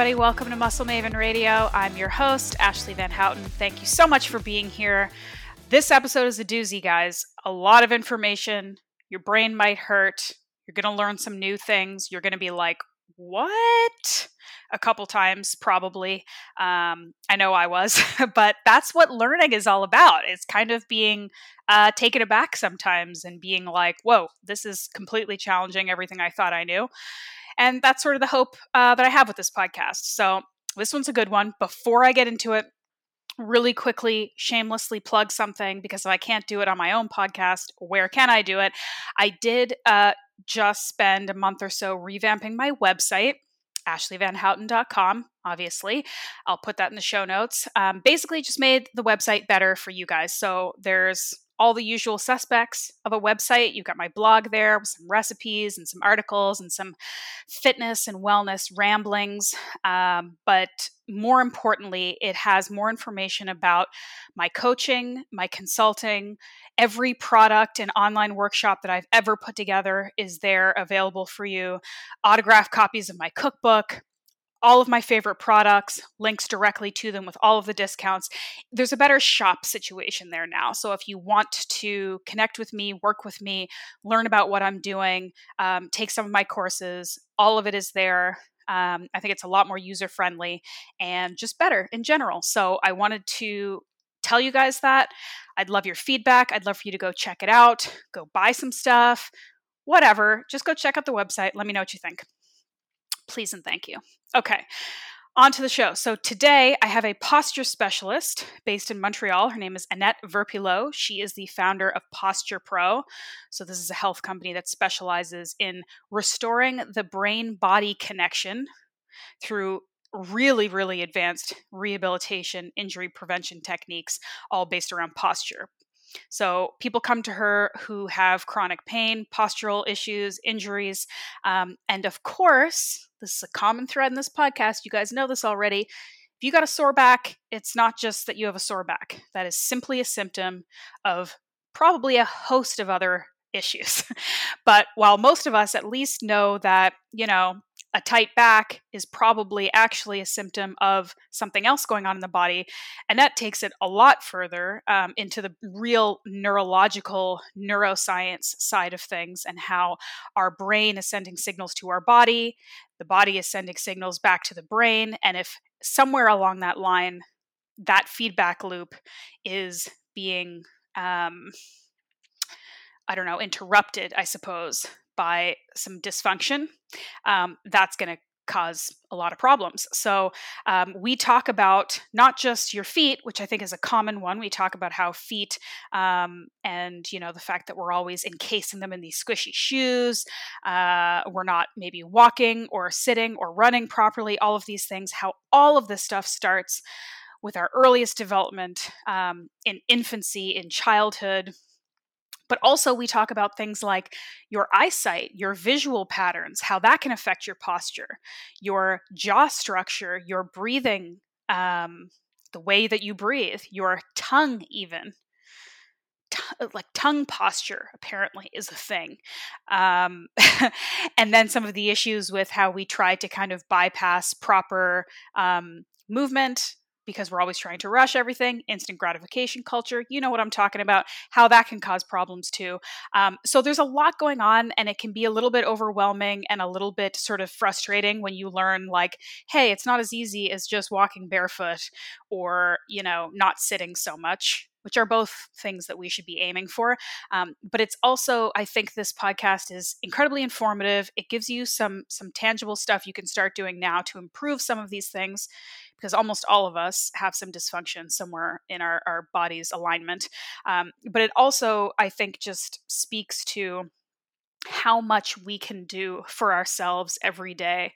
everybody. Welcome to Muscle Maven Radio. I'm your host, Ashley Van Houten. Thank you so much for being here. This episode is a doozy, guys. A lot of information. Your brain might hurt. You're going to learn some new things. You're going to be like, what? A couple times, probably. Um, I know I was, but that's what learning is all about. It's kind of being uh, taken aback sometimes and being like, whoa, this is completely challenging everything I thought I knew. And that's sort of the hope uh, that I have with this podcast. So this one's a good one. Before I get into it, really quickly shamelessly plug something because if I can't do it on my own podcast, where can I do it? I did uh, just spend a month or so revamping my website. AshleyVanHouten.com, obviously. I'll put that in the show notes. Um, basically, just made the website better for you guys. So there's all the usual suspects of a website. You've got my blog there with some recipes and some articles and some fitness and wellness ramblings. Um, but more importantly, it has more information about my coaching, my consulting, every product and online workshop that I've ever put together is there available for you. Autographed copies of my cookbook, all of my favorite products, links directly to them with all of the discounts. There's a better shop situation there now. So if you want to connect with me, work with me, learn about what I'm doing, um, take some of my courses, all of it is there. Um, I think it's a lot more user friendly and just better in general. So I wanted to tell you guys that. I'd love your feedback. I'd love for you to go check it out, go buy some stuff, whatever. Just go check out the website. Let me know what you think. Please and thank you. Okay, on to the show. So today I have a posture specialist based in Montreal. Her name is Annette Verpillot. She is the founder of Posture Pro. So this is a health company that specializes in restoring the brain body connection through really, really advanced rehabilitation, injury prevention techniques, all based around posture. So people come to her who have chronic pain, postural issues, injuries, um, and of course, this is a common thread in this podcast. You guys know this already. If you got a sore back, it's not just that you have a sore back. That is simply a symptom of probably a host of other issues. but while most of us at least know that, you know, a tight back is probably actually a symptom of something else going on in the body. And that takes it a lot further um, into the real neurological neuroscience side of things and how our brain is sending signals to our body, the body is sending signals back to the brain. And if somewhere along that line, that feedback loop is being, um, I don't know, interrupted, I suppose, by some dysfunction, um, that's going to cause a lot of problems. So um, we talk about not just your feet, which I think is a common one. We talk about how feet um, and you know the fact that we're always encasing them in these squishy shoes. Uh, we're not maybe walking or sitting or running properly. All of these things. How all of this stuff starts with our earliest development um, in infancy, in childhood, but also, we talk about things like your eyesight, your visual patterns, how that can affect your posture, your jaw structure, your breathing, um, the way that you breathe, your tongue, even. T- like tongue posture apparently is a thing um, and then some of the issues with how we try to kind of bypass proper um, movement because we're always trying to rush everything, instant gratification culture. You know what I'm talking about, how that can cause problems too. Um, so there's a lot going on, and it can be a little bit overwhelming and a little bit sort of frustrating when you learn, like, hey, it's not as easy as just walking barefoot or, you know, not sitting so much which are both things that we should be aiming for. Um, but it's also, I think, this podcast is incredibly informative. It gives you some some tangible stuff you can start doing now to improve some of these things, because almost all of us have some dysfunction somewhere in our our body's alignment. Um, but it also, I think, just speaks to how much we can do for ourselves every day,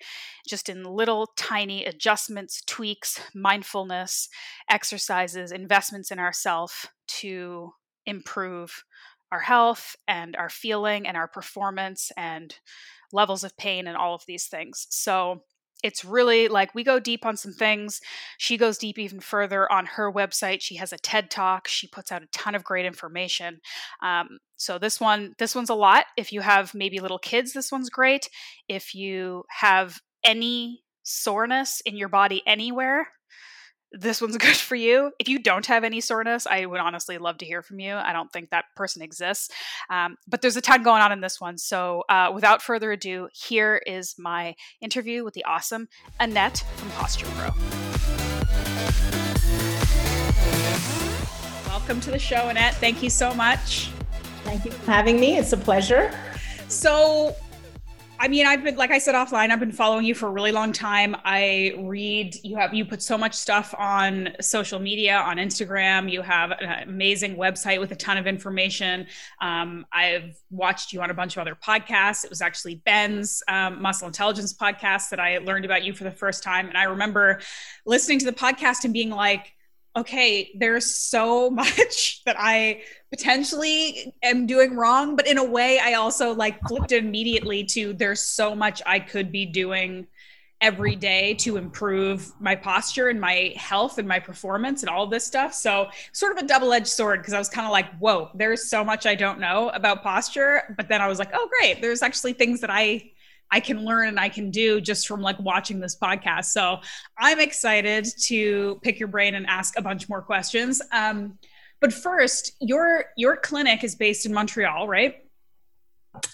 just in little tiny adjustments, tweaks, mindfulness, exercises, investments in ourselves to improve our health and our feeling and our performance and levels of pain and all of these things. So, it's really like we go deep on some things. She goes deep even further on her website. She has a TED talk. She puts out a ton of great information. Um, so this one, this one's a lot. If you have maybe little kids, this one's great. If you have any soreness in your body anywhere, this one's good for you. If you don't have any soreness, I would honestly love to hear from you. I don't think that person exists. Um, but there's a ton going on in this one. So uh, without further ado, here is my interview with the awesome Annette from Posture Pro. Welcome to the show, Annette. Thank you so much. Thank you for having me. It's a pleasure. So, I mean, I've been like I said offline. I've been following you for a really long time. I read you have you put so much stuff on social media, on Instagram. You have an amazing website with a ton of information. Um, I've watched you on a bunch of other podcasts. It was actually Ben's um, Muscle Intelligence podcast that I learned about you for the first time, and I remember listening to the podcast and being like okay, there's so much that I potentially am doing wrong, but in a way, I also like flipped immediately to there's so much I could be doing every day to improve my posture and my health and my performance and all this stuff. So, sort of a double edged sword because I was kind of like, whoa, there's so much I don't know about posture. But then I was like, oh, great, there's actually things that I I can learn and I can do just from like watching this podcast. So I'm excited to pick your brain and ask a bunch more questions. Um, but first, your your clinic is based in Montreal, right?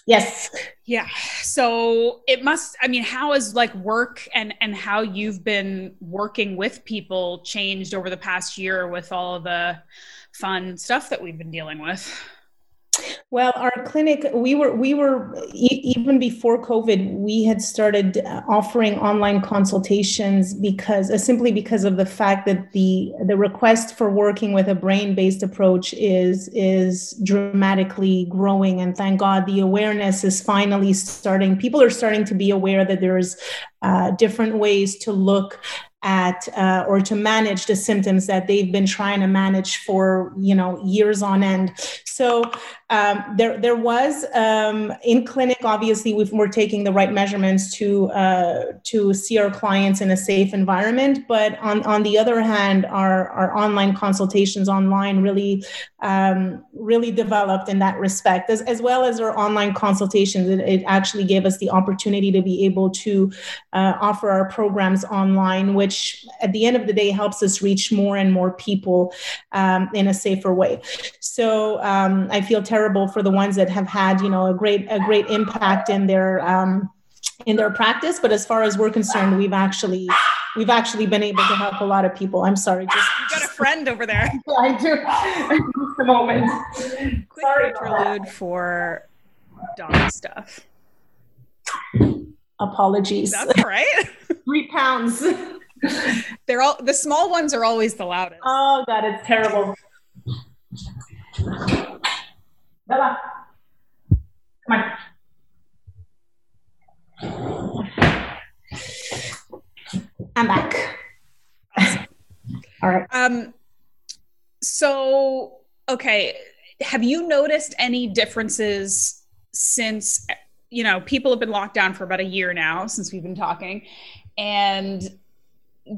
Yes. Yeah. So it must I mean how has like work and and how you've been working with people changed over the past year with all the fun stuff that we've been dealing with? Well, our clinic, we were, we were, even before COVID, we had started offering online consultations because, uh, simply because of the fact that the, the request for working with a brain-based approach is, is dramatically growing. And thank God the awareness is finally starting. People are starting to be aware that there's uh, different ways to look at uh, or to manage the symptoms that they've been trying to manage for you know years on end so um, there there was um, in clinic obviously we are taking the right measurements to uh, to see our clients in a safe environment but on on the other hand our our online consultations online really um, really developed in that respect as, as well as our online consultations it, it actually gave us the opportunity to be able to uh, offer our programs online which at the end of the day helps us reach more and more people um, in a safer way. So um, I feel terrible for the ones that have had, you know, a great a great impact in their um, in their practice. But as far as we're concerned, we've actually we've actually been able to help a lot of people. I'm sorry, just you got a friend over there. I do. Just a moment. Quick sorry interlude for dog stuff. Apologies. That's right. Three pounds. They're all the small ones are always the loudest. Oh god, it's terrible. Bella. Come on. I'm back. All right. Um so okay, have you noticed any differences since you know, people have been locked down for about a year now since we've been talking and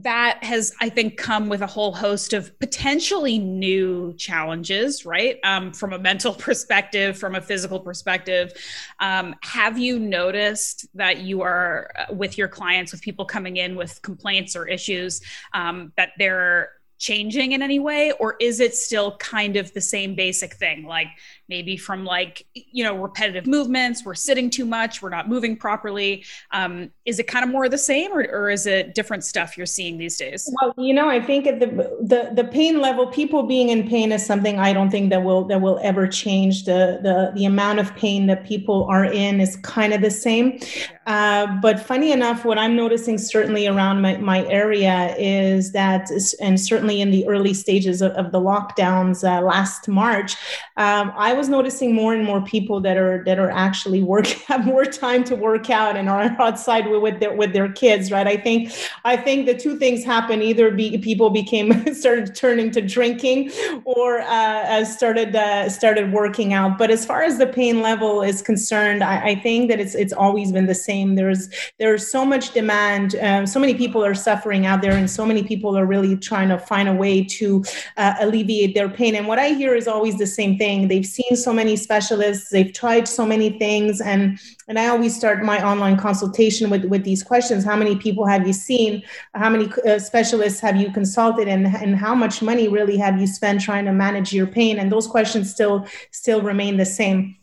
that has i think come with a whole host of potentially new challenges right? Um, from a mental perspective from a physical perspective. Um, have you noticed that you are uh, with your clients with people coming in with complaints or issues um, that they're changing in any way? Or is it still kind of the same basic thing like maybe from like you know repetitive movements we're sitting too much we're not moving properly um, is it kind of more of the same or, or is it different stuff you're seeing these days? Well you know i think at the, the the pain level people being in pain is something i don't think that will that will ever change. The the the amount of pain that people are in is kind of the same. Uh, but funny enough what i'm noticing certainly around my, my area is that and certainly in the early stages of, of the lockdowns uh, last march um, i I was noticing more and more people that are that are actually work have more time to work out and are outside with, their with their kids, right? I think I think the two things happen: either be, people became started turning to drinking, or uh, started uh, started working out. But as far as the pain level is concerned, I, I think that it's it's always been the same. There's there's so much demand, um, so many people are suffering out there, and so many people are really trying to find a way to uh, alleviate their pain. And what I hear is always the same thing. They've seen so many specialists, they've tried so many things, and and I always start my online consultation with with these questions: How many people have you seen? How many uh, specialists have you consulted, and and how much money really have you spent trying to manage your pain? And those questions still still remain the same.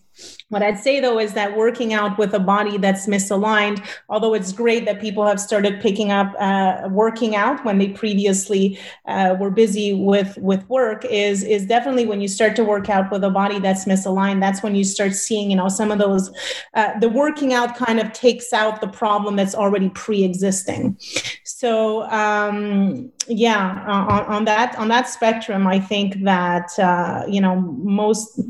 What I'd say though is that working out with a body that's misaligned, although it's great that people have started picking up uh, working out when they previously uh, were busy with with work, is is definitely when you start to work out with a body that's misaligned. That's when you start seeing, you know, some of those. Uh, the working out kind of takes out the problem that's already pre-existing. So um, yeah, on, on, that on that spectrum, I think that uh, you know most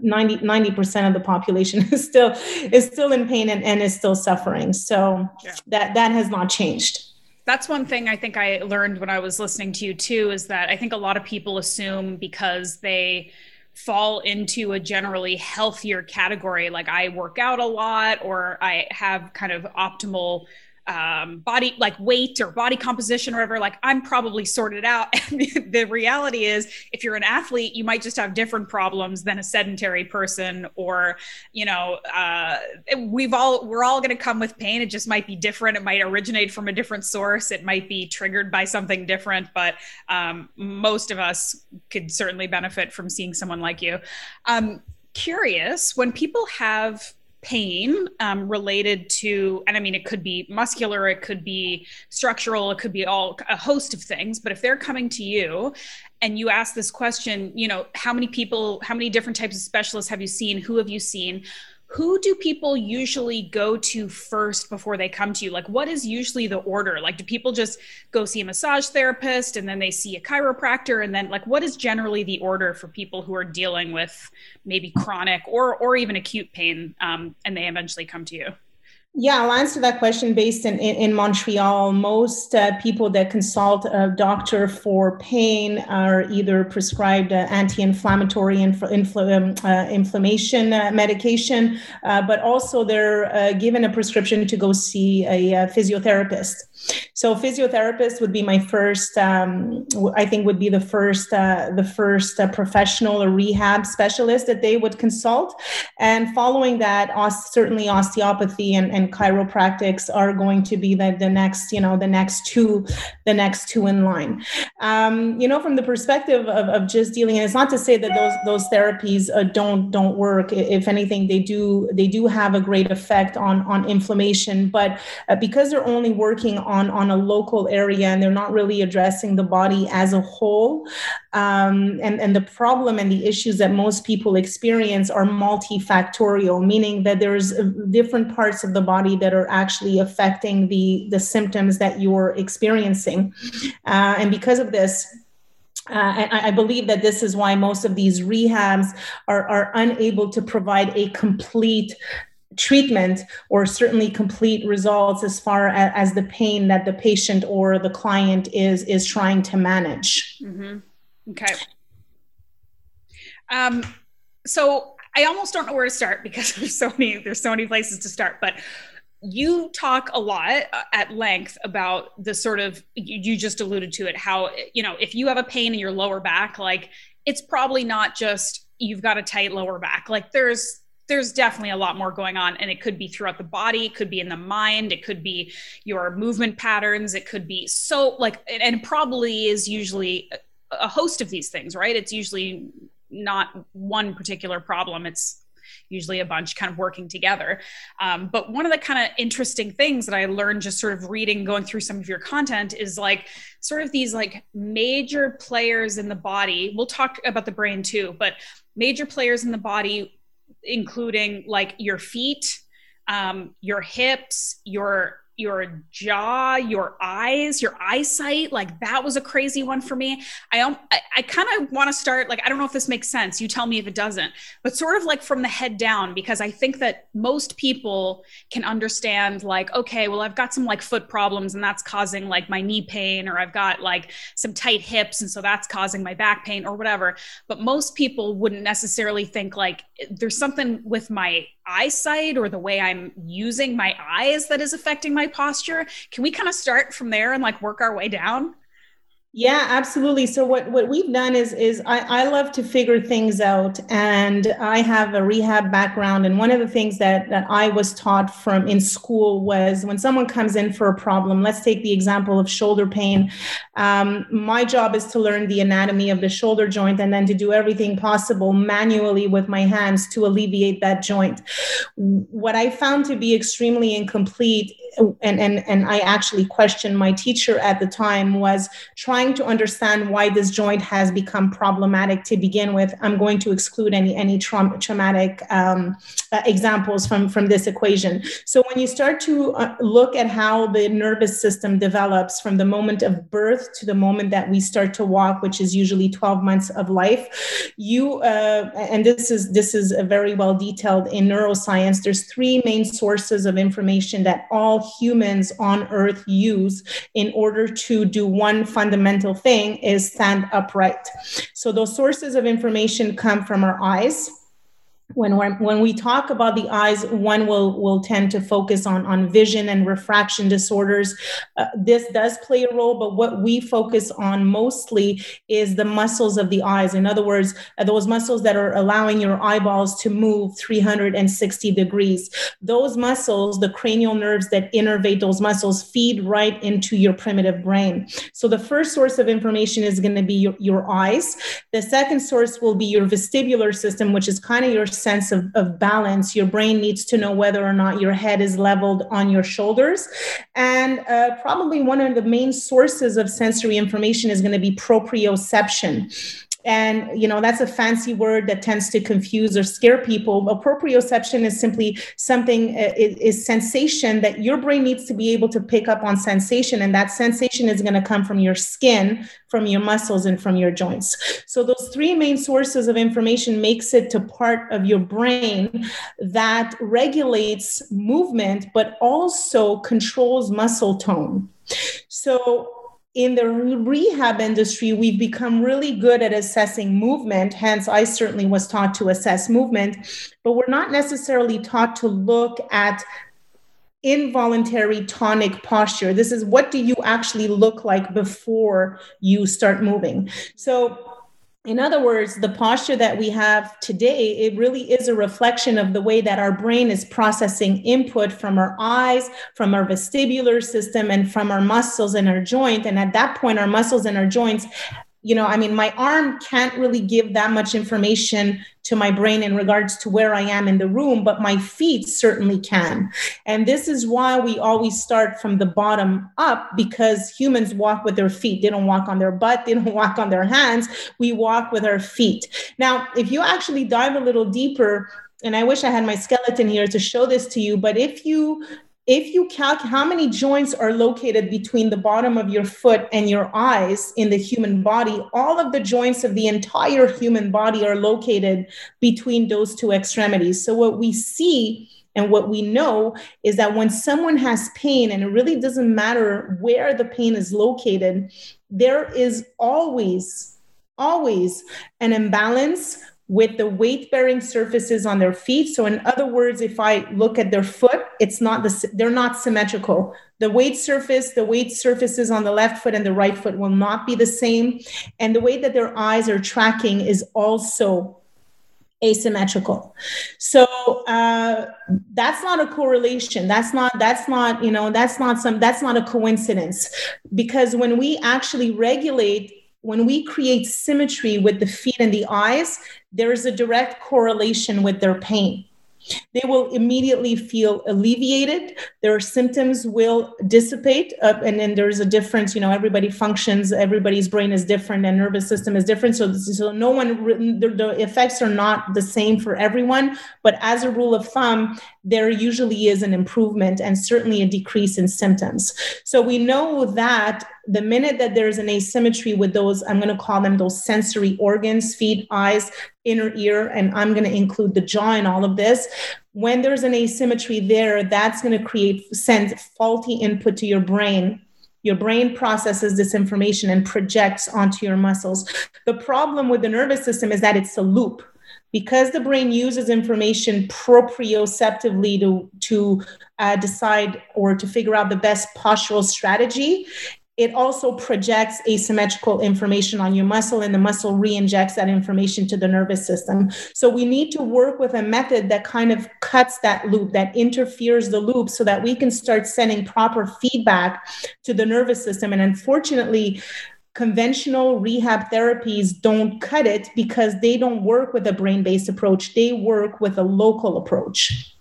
90 percent of the population is still is still in pain and, and is still suffering. So yeah. that that has not changed. That's one thing I think I learned when I was listening to you too is that I think a lot of people assume because they fall into a generally healthier category like I work out a lot or I have kind of optimal um, body like weight or body composition or whatever like i'm probably sorted out. And the, reality is if you're an athlete you might just have different problems than a sedentary person or you know uh, we've all we're all going to come with pain. It just might be different. It might originate from a different source. It might be triggered by something different. But um, most of us could certainly benefit from seeing someone like you. Um, curious when people have pain um, related to, and I mean, it could be muscular, it could be structural, it could be all a host of things. But if they're coming to you and you ask this question, you know, how many people, how many different types of specialists have you seen? Who have you seen? Who do people usually go to first before they come to you? Like, what is usually the order? Like, do people just go see a massage therapist and then they see a chiropractor? And then, like, what is generally the order for people who are dealing with maybe chronic or, or even acute pain um, and they eventually come to you? Yeah, I'll answer that question based in, in, in Montreal. Most uh, people that consult a doctor for pain are either prescribed uh, anti inflammatory infl- infl- um, uh, inflammation uh, medication, uh, but also they're uh, given a prescription to go see a physiotherapist. So physiotherapist would be my first. Um, I think would be the first uh, the first uh, professional or rehab specialist that they would consult, and following that, os- certainly osteopathy and, and chiropractics are going to be the, the next you know the next two the next two in line. Um, you know, from the perspective of, of just dealing, and it's not to say that those those therapies uh, don't don't work. If anything, they do they do have a great effect on on inflammation, but uh, because they're only working on on a local area and they're not really addressing the body as a whole. Um, and and the problem and the issues that most people experience are multifactorial meaning that there's uh, different parts of the body that are actually affecting the the symptoms that you're experiencing. Uh, and because of this uh, and I believe that this is why most of these rehabs are, are unable to provide a complete treatment or certainly complete results as far as, as, the pain that the patient or the client is is trying to manage. Mm-hmm. okay. Um, so i almost don't know where to start because there's so many there's so many places to start but you talk a lot uh, at length about the sort of you, you just alluded to it how you know if you have a pain in your lower back like it's probably not just you've got a tight lower back. Like there's there's definitely a lot more going on and it could be throughout the body it could be in the mind it could be your movement patterns it could be so like and probably is usually a host of these things right? It's usually not one particular problem it's usually a bunch kind of working together. Um, but one of the kind of interesting things that i learned just sort of reading going through some of your content is like sort of these like major players in the body we'll talk about the brain too but major players in the body including like your feet, um, your hips, your your jaw, your eyes, your eyesight. Like that was a crazy one for me. I don't I, I kind of want to start like I don't know if this makes sense. You tell me if it doesn't. But sort of like from the head down because I think that most people can understand like okay, well I've got some like foot problems and that's causing like my knee pain or I've got like some tight hips and so that's causing my back pain or whatever. But most people wouldn't necessarily think like there's something with my eyesight or the way I'm using my eyes that is affecting my posture. Can we kind of start from there and like work our way down? Yeah, absolutely. So what, what we've done is is I, I love to figure things out and I have a rehab background. And one of the things that, that I was taught from in school was when someone comes in for a problem, let's take the example of shoulder pain. Um, my job is to learn the anatomy of the shoulder joint and then to do everything possible manually with my hands to alleviate that joint. What I found to be extremely incomplete and, and, and I actually questioned my teacher at the time was trying to understand why this joint has become problematic to begin with. I'm going to exclude any, any tra- traumatic um, uh, examples from, from this equation. So when you start to uh, look at how the nervous system develops from the moment of birth to the moment that we start to walk, which is usually 12 months of life, you, uh, and this is, this is very well detailed in neuroscience, there's three main sources of information that all humans on earth use in order to do one fundamental thing is stand upright. So those sources of information come from our eyes when we're, when we talk about the eyes, one will will tend to focus on on vision and refraction disorders. Uh, this does play a role, but what we focus on mostly is the muscles of the eyes. In other words, uh, those muscles that are allowing your eyeballs to move 360 degrees. Those muscles, the cranial nerves that innervate those muscles, feed right into your primitive brain. So the first source of information is going to be your, your eyes. The second source will be your vestibular system, which is kind of your sense of, of balance. Your brain needs to know whether or not your head is leveled on your shoulders. And uh, probably one of the main sources of sensory information is going to be proprioception and you know that's a fancy word that tends to confuse or scare people. Proprioception is simply something uh, is, sensation that your brain needs to be able to pick up on sensation and that sensation is going to come from your skin from your muscles and from your joints. So those three main sources of information makes it to part of your brain that regulates movement but also controls muscle tone. So in the rehab industry, we've become really good at assessing movement. Hence, I certainly was taught to assess movement, but we're not necessarily taught to look at involuntary tonic posture. This is what do you actually look like before you start moving. So in other words, the posture that we have today, it really is a reflection of the way that our brain is processing input from our eyes, from our vestibular system, and from our muscles and our joint. And at that point, our muscles and our joints you know, I mean, my arm can't really give that much information to my brain in regards to where I am in the room, but my feet certainly can. And this is why we always start from the bottom up because humans walk with their feet. They don't walk on their butt, they don't walk on their hands. We walk with our feet. Now, if you actually dive a little deeper, and I wish I had my skeleton here to show this to you, but if you if you calculate how many joints are located between the bottom of your foot and your eyes in the human body, all of the joints of the entire human body are located between those two extremities. So, what we see and what we know is that when someone has pain, and it really doesn't matter where the pain is located, there is always, always an imbalance with the weight bearing surfaces on their feet. So, in other words, if I look at their foot, it's not the, they're not symmetrical. The weight surface, the weight surfaces on the left foot and the right foot will not be the same. And the way that their eyes are tracking is also asymmetrical so uh, that's not a correlation that's not that's not you know that's not some that's not a coincidence because when we actually regulate when we create symmetry with the feet and the eyes, there is a direct correlation with their pain. They will immediately feel alleviated. Their symptoms will dissipate. Uh, and then there's a difference, you know, everybody functions, everybody's brain is different and nervous system is different. So, so no one, the, the effects are not the same for everyone. But as a rule of thumb, there usually is an improvement and certainly a decrease in symptoms. So we know that the minute that there's an asymmetry with those, I'm going to call them those sensory organs, feet, eyes, inner ear, and I'm going to include the jaw in all of this. When there's an asymmetry there, that's going to create send faulty input to your brain. Your brain processes this information and projects onto your muscles. The problem with the nervous system is that it's a loop because the brain uses information proprioceptively to, to uh, decide or to figure out the best postural strategy it also projects asymmetrical information on your muscle and the muscle re-injects that information to the nervous system. So we need to work with a method that kind of cuts that loop that interferes the loop so that we can start sending proper feedback to the nervous system. And unfortunately conventional rehab therapies don't cut it because they don't work with a brain based approach. They work with a local approach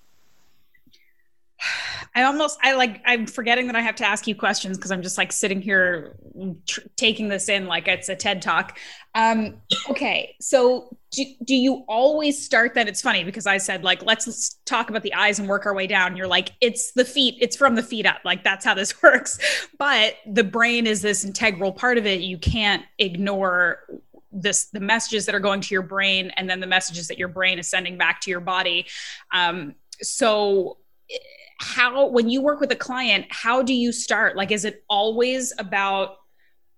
I almost I like I'm forgetting that I have to ask you questions because I'm just like sitting here tr- taking this in like it's a TED talk. Um, okay, so do, do you always start that? It's funny because I said like let's, let's talk about the eyes and work our way down. You're like it's the feet, it's from the feet up. Like that's how this works. But the brain is this integral part of it. You can't ignore this the messages that are going to your brain and then the messages that your brain is sending back to your body. Um, so how when you work with a client how do you start? Like is it always about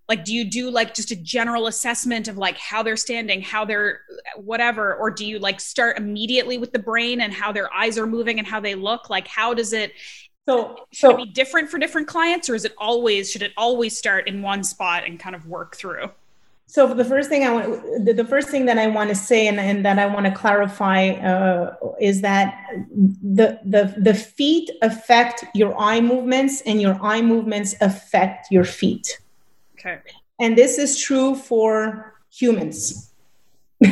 like do you do like just a general assessment of like how they're standing how they're whatever? Or do you like start immediately with the brain and how their eyes are moving and how they look? Like how does it so should so, it be different for different clients or is it always should it always start in one spot and kind of work through so the first thing I want, the, the first thing that I want to say and, and that I want to clarify uh, is that the, the the feet affect your eye movements and your eye movements affect your feet. Okay. And this is true for humans.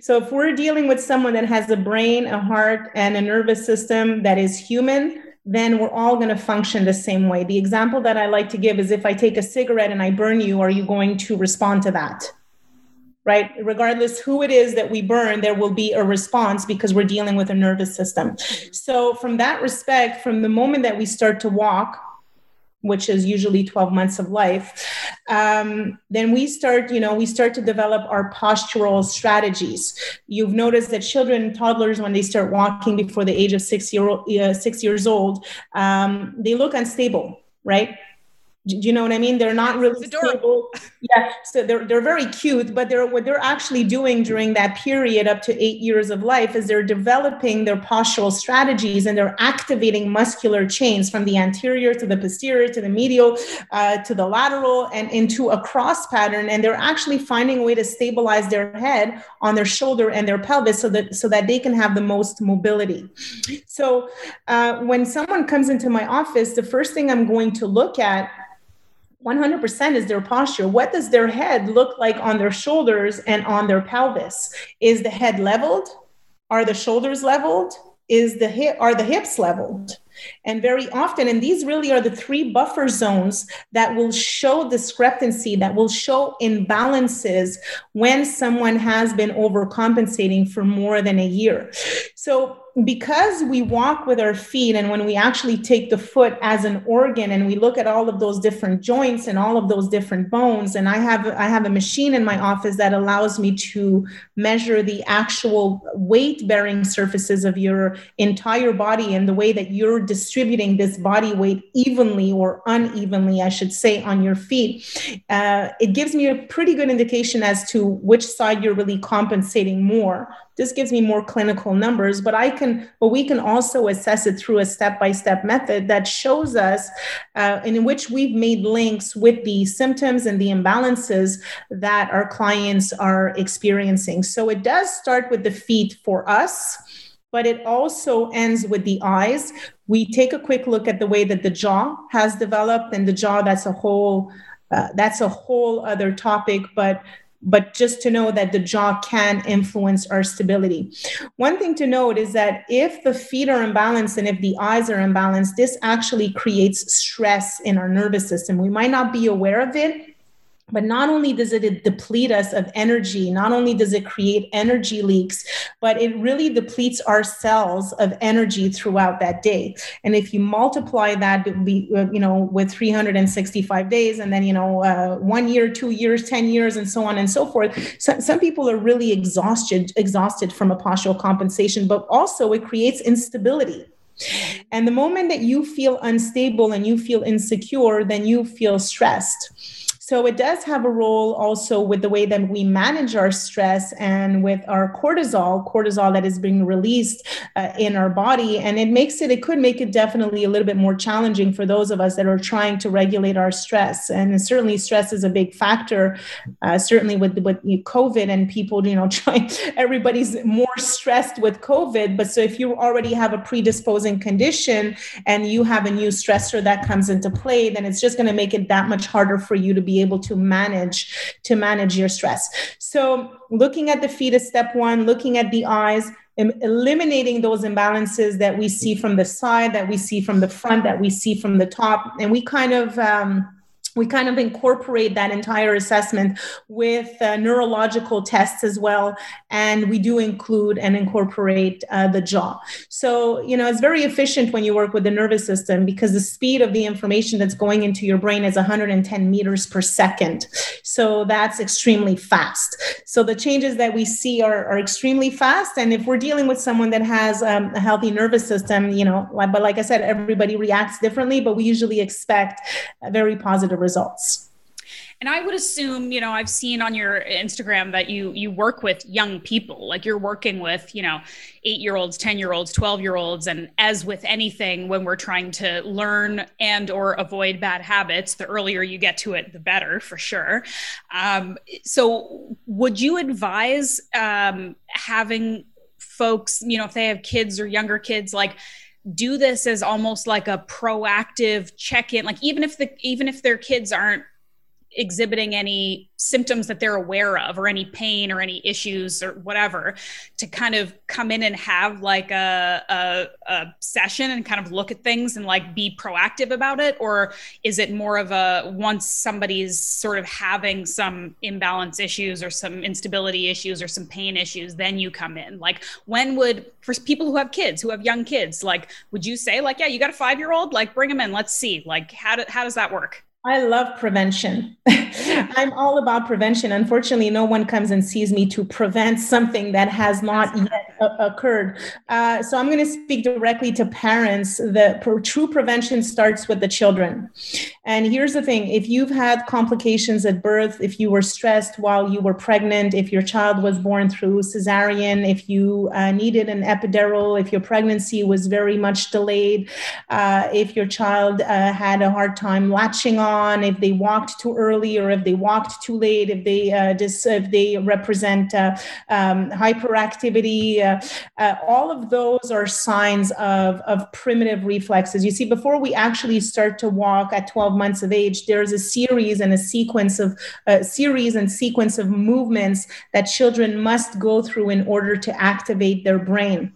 so if we're dealing with someone that has a brain, a heart, and a nervous system that is human, then we're all going to function the same way. The example that I like to give is if I take a cigarette and I burn you, are you going to respond to that? Right? Regardless who it is that we burn, there will be a response because we're dealing with a nervous system. So, from that respect, from the moment that we start to walk, which is usually 12 months of life um, then we start you know we start to develop our postural strategies you've noticed that children toddlers when they start walking before the age of six year old uh, six years old um, they look unstable right do you know what I mean? They're not really stable. Yeah, so they're they're very cute, but they're what they're actually doing during that period up to eight years of life is they're developing their postural strategies and they're activating muscular chains from the anterior to the posterior to the medial uh, to the lateral and into a cross pattern, and they're actually finding a way to stabilize their head on their shoulder and their pelvis so that so that they can have the most mobility. So uh, when someone comes into my office, the first thing I'm going to look at 100% is their posture. What does their head look like on their shoulders and on their pelvis? Is the head leveled? Are the shoulders leveled? Is the hip are the hips leveled? And very often, and these really are the three buffer zones that will show discrepancy, that will show imbalances when someone has been overcompensating for more than a year. So because we walk with our feet and when we actually take the foot as an organ and we look at all of those different joints and all of those different bones and i have i have a machine in my office that allows me to measure the actual weight bearing surfaces of your entire body and the way that distributing this body weight evenly or unevenly i should say on your feet uh, it gives me a pretty good indication as to which side you're really compensating more. This gives me more clinical numbers but i can but we can also assess it through a step-by-step method that shows us uh, in which we've made links with the symptoms and the imbalances that our clients are experiencing. So it does start with the feet for us but it also ends with the eyes we take a quick look at the way that the jaw has developed and the jaw that's a whole uh, that's a whole other topic but but just to know that the jaw can influence our stability. One thing to note is that if the feet are imbalanced and if the eyes are imbalanced, this actually creates stress in our nervous system. We might not be aware of it but not only does it deplete us of energy, not only does it create energy leaks, but it really depletes our cells of energy throughout that day. And if you multiply that, you know, with 365 days, and then you know, uh, one year, two years, ten years, and so on and so forth, so, some people are really exhausted, exhausted from a postural compensation, but also it creates instability. And the moment that you feel unstable and you feel insecure, then you feel stressed. So it does have a role also with the way that we manage our stress and with our cortisol, cortisol that is being released uh, in our body. And it makes it, it could make it definitely a little bit more challenging for those of us that are trying to regulate our stress. And certainly stress is a big factor, uh, certainly with, with COVID and people, you know, trying, everybody's more stressed with COVID. But so if you already have a predisposing condition and you have a new stressor that comes into play, then it's just going to make it that much harder for you to be able to manage to manage your stress. So looking at the feet is step one, looking at the eyes, eliminating those imbalances that we see from the side, that we see from the front, that we see from the top. And we kind of um, we kind of incorporate that entire assessment with uh, neurological tests as well and we do include and incorporate uh, the jaw. So you know it's very efficient when you work with the nervous system because the speed of the information that's going into your brain is 110 meters per second. So that's extremely fast. So the changes that we see are, are extremely fast and if we're dealing with someone that has um, a healthy nervous system you know but like i said everybody reacts differently but we usually expect very positive results. And I would assume, you know, I've seen on your Instagram that you you work with young people, like you're working with, you know, 8-year-olds, 10-year-olds, 12-year-olds and as with anything when we're trying to learn and or avoid bad habits, the earlier you get to it the better for sure. Um, so would you advise um, having folks, you know, if they have kids or younger kids like do this as almost like a proactive check-in like even if the even if their kids aren't exhibiting any symptoms that they're aware of or any pain or any issues or whatever to kind of come in and have like a, a, a, session and kind of look at things and like be proactive about it? Or is it more of a once somebody's sort of having some imbalance issues or some instability issues or some pain issues then you come in? Like when would for people who have kids who have young kids like would you say like yeah you got a five year old like bring them in. Let's see. Like how, do, how does that work I love prevention. I'm all about prevention. Unfortunately, no one comes and sees me to prevent something that has not yet occurred. Uh, so I'm going to speak directly to parents. The pr- true prevention starts with the children. And here's the thing if you've had complications at birth, if you were stressed while you were pregnant, if your child was born through cesarean, if you uh, needed an epidural, if your pregnancy was very much delayed, uh, if your child uh, had a hard time latching on, if they walked too early or if they walked too late, if they just uh, if they represent uh, um, hyperactivity, uh, all of those are signs of, of primitive reflexes. You see, before we actually start to walk at 12 months of age, there's a series and a sequence of a series and sequence of movements that children must go through in order to activate their brain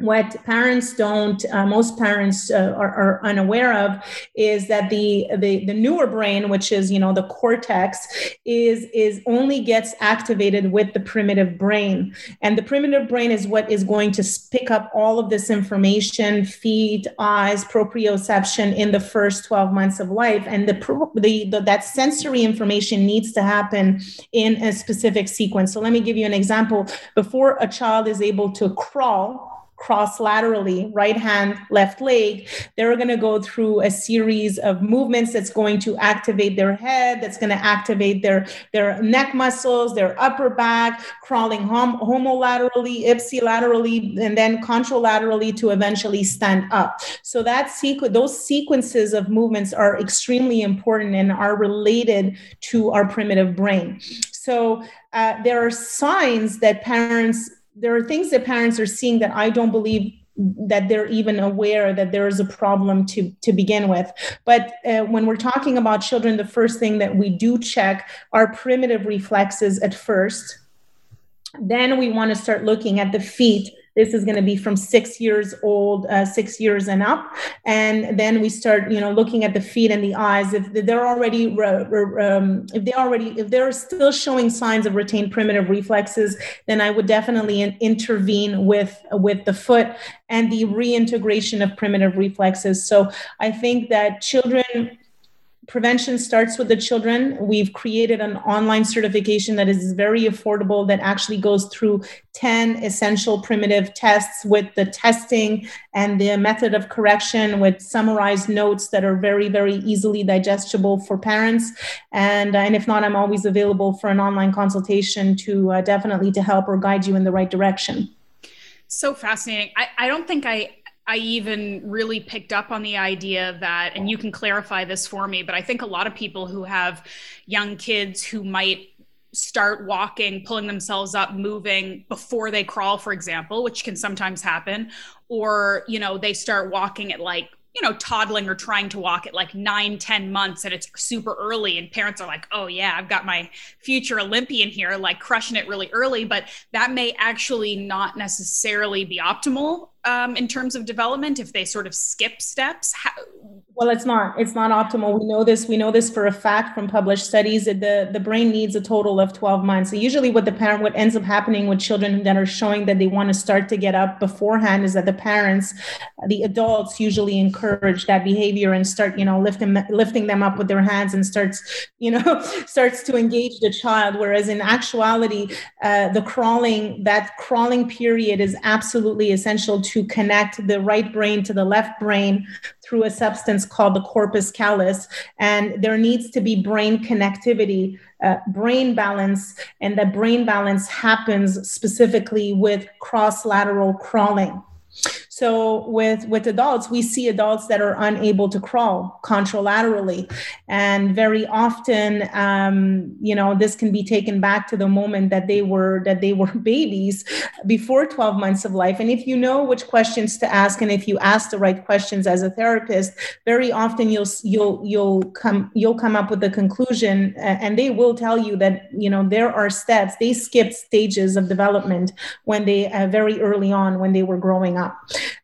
what parents don't uh, most parents uh, are, are, unaware of is that the, the the newer brain which is you know the cortex is is only gets activated with the primitive brain. And the primitive brain is what is going to pick up all of this information feet eyes proprioception in the first 12 months of life. And the, the, the that sensory information needs to happen in a specific sequence. So let me give you an example. Before a child is able to crawl cross laterally, right hand, left leg, they're going to go through a series of movements that's going to activate their head, that's going to activate their, their neck muscles, their upper back, crawling hom- homolaterally, ipsilaterally, and then contralaterally to eventually stand up. So that sequ- those sequences of movements are extremely important and are related to our primitive brain. So uh, there are signs that parents there are things that parents are seeing that I don't believe that they're even aware that there is a problem to to begin with. But uh, when we're talking about children the first thing that we do check are primitive reflexes at first. Then we want to start looking at the feet this is going to be from six years old, uh, six years and up. And then we start, you know, looking at the feet and the eyes. If they're already, um, if they already, if they're still showing signs of retained primitive reflexes, then I would definitely intervene with with the foot and the reintegration of primitive reflexes. So I think that children prevention starts with the children. We've created an online certification that is very affordable that actually goes through 10 essential primitive tests with the testing and the method of correction with summarized notes that are very, very easily digestible for parents. And, uh, and if not, I'm always available for an online consultation to uh, definitely to help or guide you in the right direction. So fascinating. I, I don't think I I even really picked up on the idea that, and you can clarify this for me, but I think a lot of people who have young kids who might start walking, pulling themselves up, moving before they crawl, for example, which can sometimes happen, or, you know, they start walking at like you know, toddling or trying to walk at like nine, ten months and it's super early. And parents are like, oh, yeah, I've got my future Olympian here, like crushing it really early. But that may actually not necessarily be optimal um, in terms of development if they sort of skip steps? How- well, it's not. It's not optimal. We know this. We know this for a fact from published studies that the, the brain needs a total of 12 months. So usually what the parent, what ends up happening with children that are showing that they want to start to get up beforehand is that the parents, the adults usually encourage that behavior and start, you know, lifting, lifting them up with their hands and starts, you know, starts to engage the child. Whereas in actuality, uh, the crawling, that crawling period is absolutely essential to to connect the right brain to the left brain through a substance called the corpus callosum. And there needs to be brain connectivity, uh, brain balance, and that brain balance happens specifically with cross lateral crawling. So with with adults, we see adults that are unable to crawl contralaterally, and very often, um, you know, this can be taken back to the moment that they were that they were babies before 12 months of life. And if you know which questions to ask, and if you ask the right questions as a therapist, very often you'll you'll you'll come you'll come up with the conclusion, and they will tell you that you know there are steps. They skipped stages of development when they uh, very early on when they were growing up.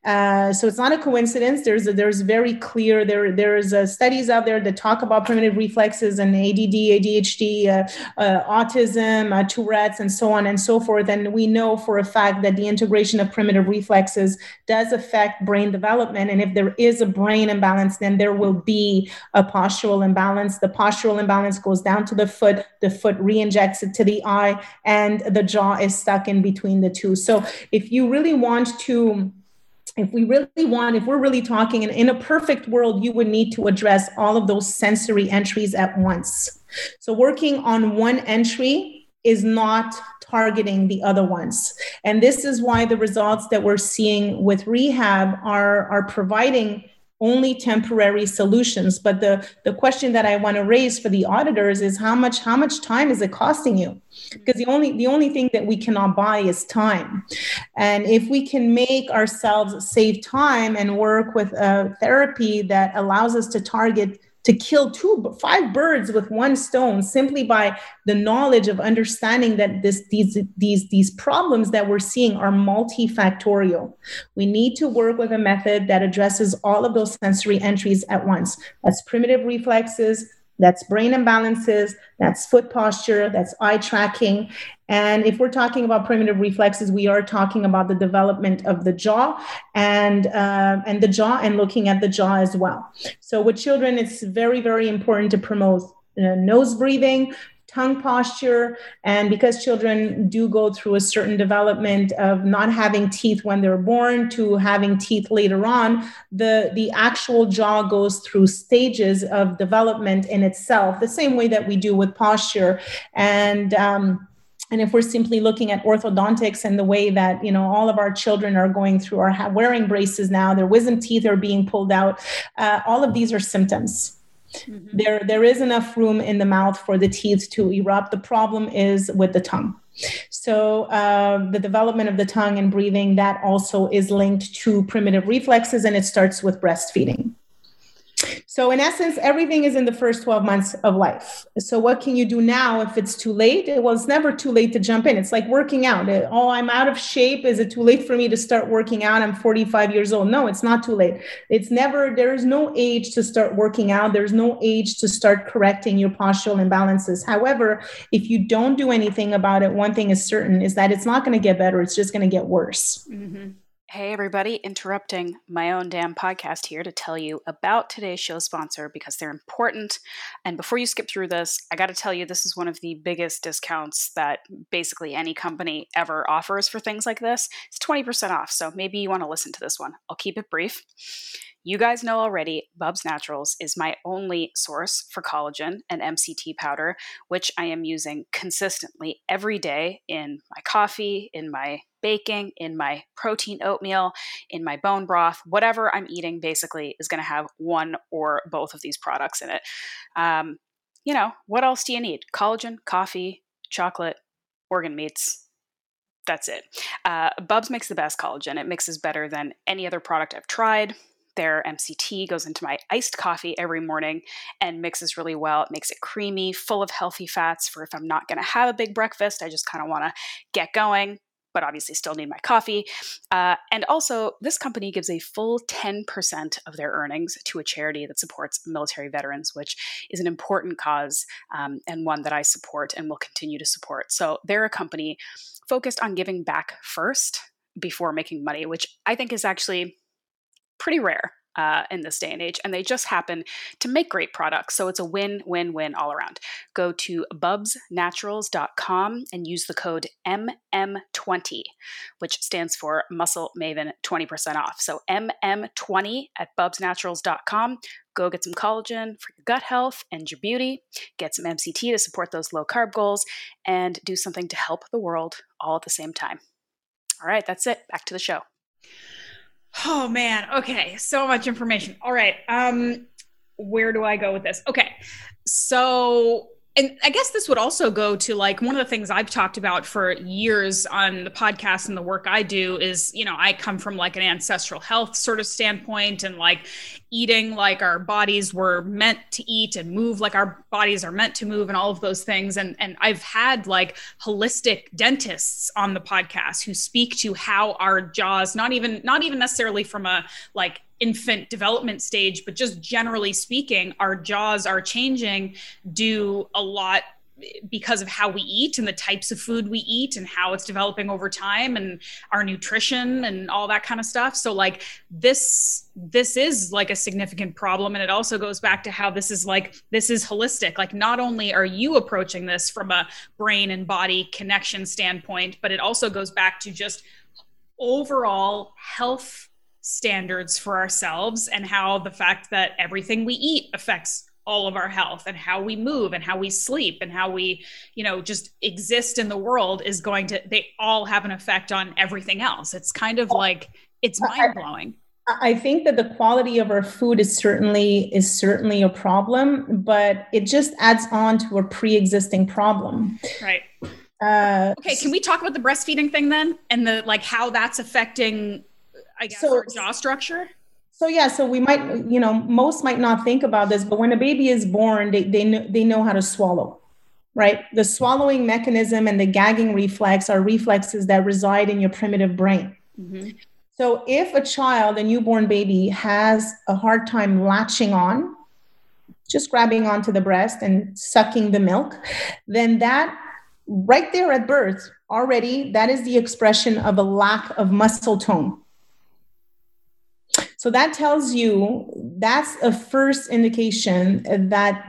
Uh, so it's not a coincidence. There's a, there's very clear there there's studies out there that talk about primitive reflexes and ADD, ADHD, uh, uh, autism, Tourette's, and so on and so forth. And we know for a fact that the integration of primitive reflexes does affect brain development. And if there is a brain imbalance, then there will be a postural imbalance. The postural imbalance goes down to the foot. The foot re-injects it to the eye, and the jaw is stuck in between the two. So if you really want to if we really want, if we're really talking in, in a perfect world, you would need to address all of those sensory entries at once. So, working on one entry is not targeting the other ones. And this is why the results that we're seeing with rehab are, are providing only temporary solutions. But the the question that i want to raise for the auditors is how much how much time is it costing you? Because the only the only thing that we cannot buy is time. And if we can make ourselves save time and work with a therapy that allows us to target to kill two five birds with one stone simply by the knowledge of understanding that this these these these problems that we're seeing are multifactorial. We need to work with a method that addresses all of those sensory entries at once. That's primitive reflexes that's brain imbalances, that's foot posture, that's eye tracking. And if we're talking about primitive reflexes, we are talking about the development of the jaw and uh, and the jaw and looking at the jaw as well. So with children, it's very very important to promote uh, nose breathing, tongue posture. And because children do go through a certain development of not having teeth when they're born to having teeth later on, the, the actual jaw goes through stages of development in itself, the same way that we do with posture. And um, and if we're simply looking at orthodontics and the way that you know all of our children are going through are wearing braces now their wisdom teeth are being pulled out uh, all of these are symptoms Mm-hmm. There, there is enough room in the mouth for the teeth to erupt. The problem is with the tongue. So, uh, the development of the tongue and breathing that also is linked to primitive reflexes, and it starts with breastfeeding. So, in essence, everything is in the first 12 months of life. So, what can you do now if it's too late? Well, it's never too late to jump in. It's like working out. Oh, I'm out of shape. Is it too late for me to start working out? I'm 45 years old. No, it's not too late. It's never, there is no age to start working out. There's no age to start correcting your postural imbalances. However, if you don't do anything about it, one thing is certain is that it's not going to get better. It's just going to get worse. Mm-hmm Hey, everybody, interrupting my own damn podcast here to tell you about today's show sponsor because they're important. And before you skip through this, I got to tell you, this is one of the biggest discounts that basically any company ever offers for things like this. It's 20% off, so maybe you want to listen to this one. I'll keep it brief. You guys know already, Bubs Naturals is my only source for collagen and MCT powder, which I am using consistently every day in my coffee, in my baking, in my protein oatmeal, in my bone broth, whatever I'm eating basically is going to have one or both of these products in it. Um, you know, what else do you need? Collagen, coffee, chocolate, organ meats. That's it. Uh, Bubs makes the best collagen. It mixes better than any other product I've tried. Their MCT goes into my iced coffee every morning and mixes really well. It makes it creamy, full of healthy fats for if I'm not going to have a big breakfast. I just kind of want to get going but obviously still need my coffee. Uh, and also, this company gives a full 10% of their earnings to a charity that supports military veterans, which is an important cause um, and one that I support and will continue to support. So they're a company focused on giving back first before making money, which I think is actually pretty rare uh, in this day and age, and they just happen to make great products. So it's a win win win all around. Go to bubsnaturals.com and use the code MM20, which stands for Muscle Maven 20% off. So MM20 at bubsnaturals.com. Go get some collagen for your gut health and your beauty, get some MCT to support those low carb goals, and do something to help the world all at the same time. All right, that's it. Back to the show. Oh man. Okay. So much information. All right. Um, where do I go with this? Okay. So and I guess this would also go to like one of the things I've talked about for years on the podcast and the work I do is, you know, I come from like an ancestral health sort of standpoint and like eating like our bodies were meant to eat and move like our bodies are meant to move and all of those things. And and I've had like holistic dentists on the podcast who speak to how our jaws, not even not even necessarily from a like infant development stage, but just generally speaking, our jaws are changing due a lot because of how we eat and the types of food we eat and how it's developing over time and our nutrition and all that kind of stuff. So like this this is like a significant problem. And it also goes back to how this is like this is holistic. Like not only are you approaching this from a brain and body connection standpoint but it also goes back to just overall health standards for ourselves and how the fact that everything we eat affects all of our health and how we move and how we sleep and how we you know just exist in the world is going to they all have an effect on everything else it's kind of like it's mind blowing I think that the quality of our food is certainly is certainly a problem, but it just adds on to a pre-existing problem. Right. Uh, okay, can we talk about the breastfeeding thing then, and the like how that's affecting I guess, so, jaw structure? So yeah, so we might, you know, most might not think about this, but when a baby is born, they they know, they know how to swallow, right? The swallowing mechanism and the gagging reflex are reflexes that reside in your primitive brain. Mm-hmm. So if a child, a newborn baby, has a hard time latching on, just grabbing onto the breast and sucking the milk, then that right there at birth already that is the expression of a lack of muscle tone so that tells you that's a first indication that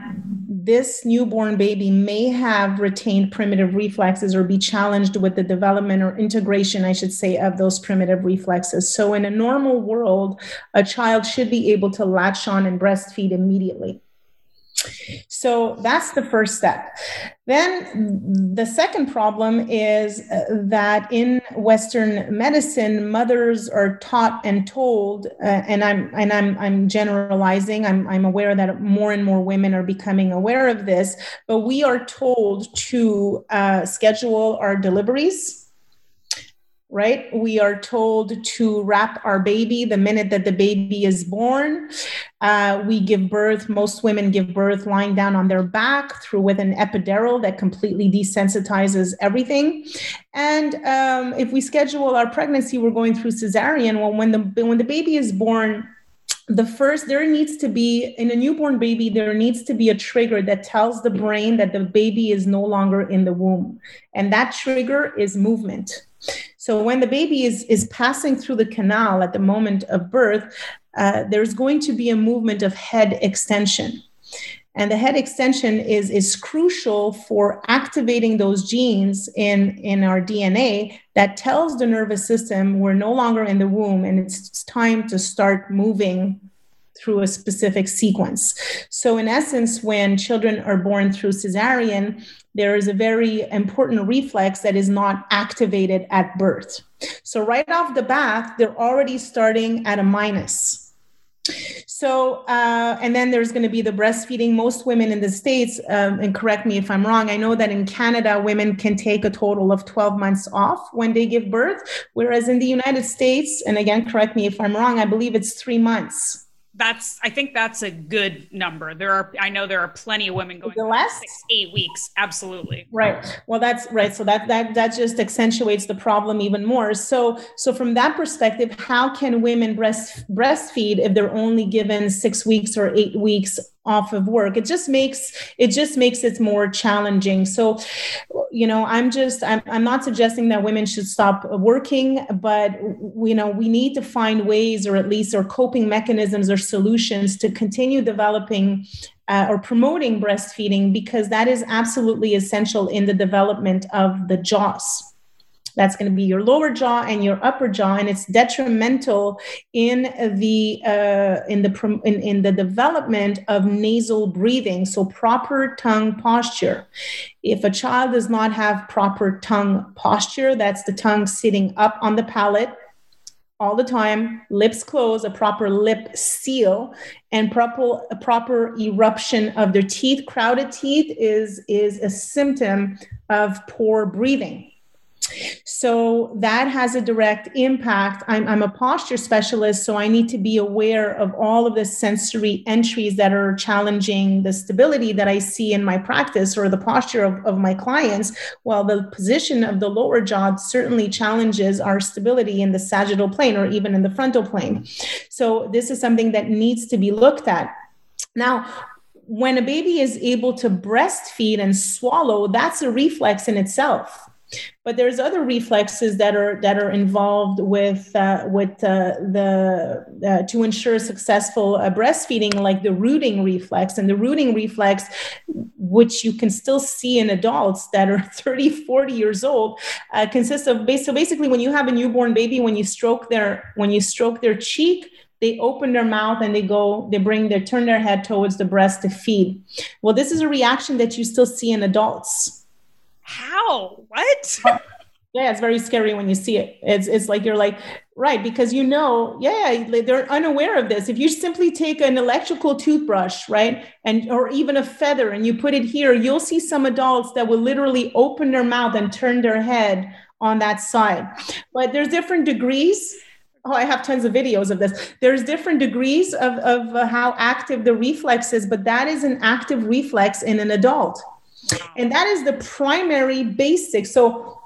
this newborn baby may have retained primitive reflexes or be challenged with the development or integration, I should say, of those primitive reflexes. So, in a normal world, a child should be able to latch on and breastfeed immediately. So that's the first step. Then the second problem is uh, that in Western medicine, mothers are taught and told, uh, and I'm and I'm I'm generalizing. I'm I'm aware that more and more women are becoming aware of this, but we are told to uh, schedule our deliveries right? We are told to wrap our baby the minute that the baby is born. Uh, we give birth, most women give birth lying down on their back through with an epidural that completely desensitizes everything. And um, if we schedule our pregnancy, we're going through cesarean. Well, when the when the baby is born, the first there needs to be in a newborn baby there needs to be a trigger that tells the brain that the baby is no longer in the womb and that trigger is movement So when the baby is, is passing through the canal at the moment of birth, uh, there's going to be a movement of head extension. And the head extension is, is crucial for activating those genes in, in our DNA that tells the nervous system we're no longer in the womb and it's time to start moving through a specific sequence. So, in essence, when children are born through cesarean, there is a very important reflex that is not activated at birth. So, right off the bat, they're already starting at a minus. So, uh, and then there's going to be the breastfeeding. Most women in the States, um, and correct me if I'm wrong, I know that in Canada, women can take a total of 12 months off when they give birth, whereas in the United States, and again, correct me if I'm wrong, I believe it's three months that's I think that's a good number. There are I know there are plenty of women going the last six, eight weeks. Absolutely. Right. Well that's right. So that that that just accentuates the problem even more. So so from that perspective, how can women breast breastfeed if they're only given six weeks or eight weeks off of work. It just makes it just makes it more challenging. So you know i'm just i'm, I'm not suggesting that women should stop working but you know we need to find ways or at least or coping mechanisms or solutions to continue developing uh, or promoting breastfeeding because that is absolutely essential in the development of the jaws that's going to be your lower jaw and your upper jaw, and it's detrimental in the uh, in the in, in the development of nasal breathing. So proper tongue posture. If a child does not have proper tongue posture, that's the tongue sitting up on the palate all the time, lips closed, a proper lip seal, and proper a proper eruption of their teeth. Crowded teeth is is a symptom of poor breathing. So that has a direct impact. I'm, I'm, a posture specialist, so I need to be aware of all of the sensory entries that are challenging the stability that I see in my practice or the posture of, of my clients. While the position of the lower jaw certainly challenges our stability in the sagittal plane or even in the frontal plane. So this is something that needs to be looked at. Now, when a baby is able to breastfeed and swallow, that's a reflex in itself but there's other reflexes that are that are involved with uh, with uh, the uh, to ensure successful uh, breastfeeding like the rooting reflex. And the rooting reflex which you can still see in adults that are 30 40 years old uh, consists of so basically when you have a newborn baby when you stroke their when you stroke their cheek they open their mouth and they go they bring their turn their head towards the breast to feed. Well this is a reaction that you still see in adults how? What? yeah, it's very scary when you see it. It's it's like you're like, right, because you know, yeah, they're unaware of this. If you simply take an electrical toothbrush, right, and or even a feather and you put it here, you'll see some adults that will literally open their mouth and turn their head on that side. But there's different degrees oh i have tons of videos of this there's different degrees of, of uh, how active the reflex is but that is an active reflex in an adult and that is the primary basic. So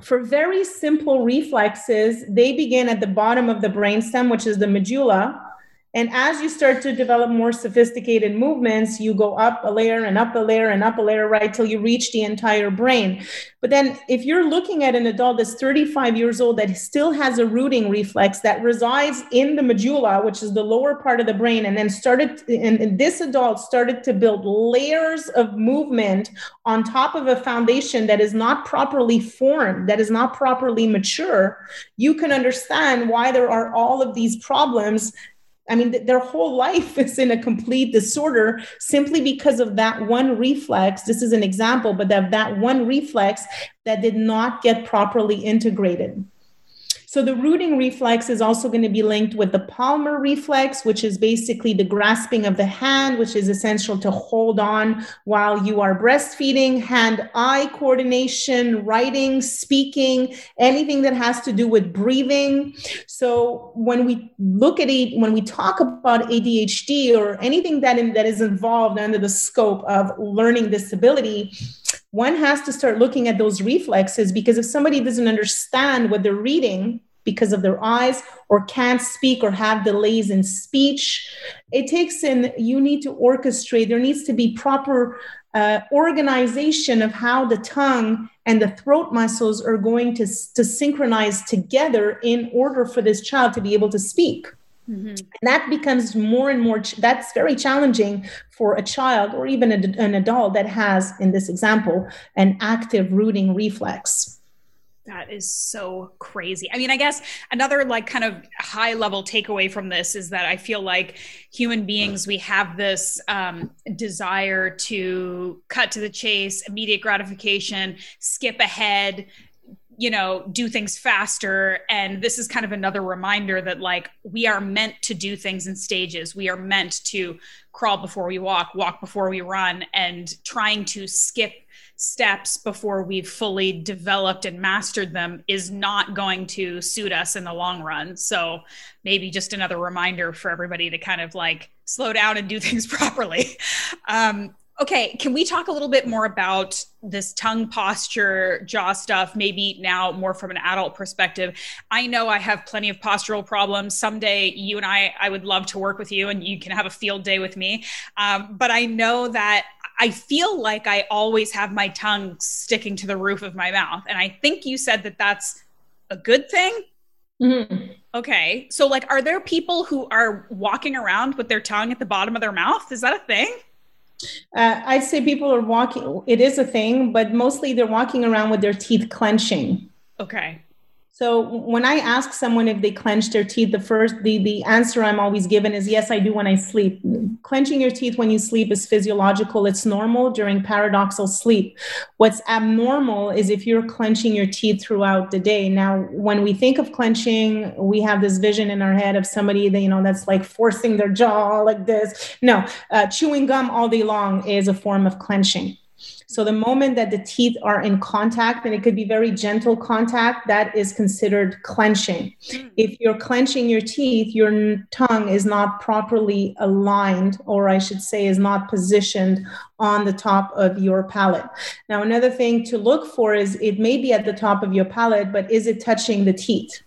for very simple reflexes, they begin at the bottom of the brainstem, which is the medulla. And as you start to develop more sophisticated movements, you go up a layer and up a layer and up a layer, right, till you reach the entire brain. But then, if you're looking at an adult that's 35 years old that still has a rooting reflex that resides in the medulla, which is the lower part of the brain, and then started, and, and this adult started to build layers of movement on top of a foundation that is not properly formed, that is not properly mature, you can understand why there are all of these problems I mean, th- their whole life is in a complete disorder simply because of that one reflex. This is an example, but that, that one reflex that did not get properly integrated. So the rooting reflex is also going to be linked with the palmar reflex, which is basically the grasping of the hand, which is essential to hold on while you are breastfeeding, hand eye coordination, writing, speaking, anything that has to do with breathing. So when we look at it, when we talk about ADHD or anything that, in, that is involved under the scope of learning disability, one has to start looking at those reflexes because if somebody doesn't understand what they're reading because of their eyes or can't speak or have delays in speech it takes in you need to orchestrate there needs to be proper uh, organization of how the tongue and the throat muscles are going to, to synchronize together in order for this child to be able to speak. Mm-hmm. And that becomes more and more, ch- that's very challenging for a child or even a, an adult that has, in this example, an active rooting reflex. That is so crazy. I mean, I guess another like kind of high level takeaway from this is that I feel like human beings, we have this um, desire to cut to the chase, immediate gratification, skip ahead, you know, do things faster. And this is kind of another reminder that like we are meant to do things in stages. We are meant to crawl before we walk, walk before we run, and trying to skip steps before we've fully developed and mastered them is not going to suit us in the long run. So maybe just another reminder for everybody to kind of like slow down and do things properly. Um, okay, can we talk a little bit more about this tongue posture, jaw stuff, maybe now more from an adult perspective? I know I have plenty of postural problems. Someday you and I, I would love to work with you and you can have a field day with me. Um, but I know that I feel like I always have my tongue sticking to the roof of my mouth. And I think you said that that's a good thing. Mm-hmm. Okay. So, like, are there people who are walking around with their tongue at the bottom of their mouth? Is that a thing? Uh, I'd say people are walking, it is a thing, but mostly they're walking around with their teeth clenching. Okay. So when I ask someone if they clench their teeth, the first the the answer I'm always given is yes, I do when I sleep. Clenching your teeth when you sleep is physiological. It's normal during paradoxal sleep. What's abnormal is if you're clenching your teeth throughout the day. Now, when we think of clenching, we have this vision in our head of somebody that you know that's like forcing their jaw like this. No, uh, chewing gum all day long is a form of clenching. So the moment that the teeth are in contact, and it could be very gentle contact, that is considered clenching. Mm. If you're clenching your teeth, your tongue is not properly aligned, or I should say, is not positioned on the top of your palate. Now, another thing to look for is it may be at the top of your palate, but is it touching the teeth?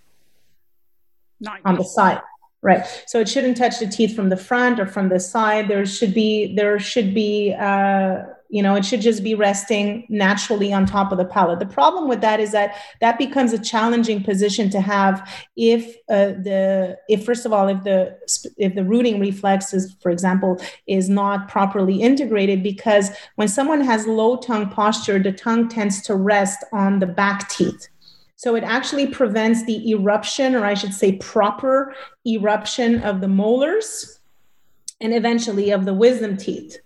Not on the side right so it shouldn't touch the teeth from the front or from the side there should be there should be uh, you know it should just be resting naturally on top of the palate. The problem with that is that that becomes a challenging position to have if uh, the if first of all if the if the rooting reflex is for example is not properly integrated because when someone has low tongue posture the tongue tends to rest on the back teeth. So it actually prevents the eruption, or I should say, proper eruption of the molars and eventually of the wisdom teeth.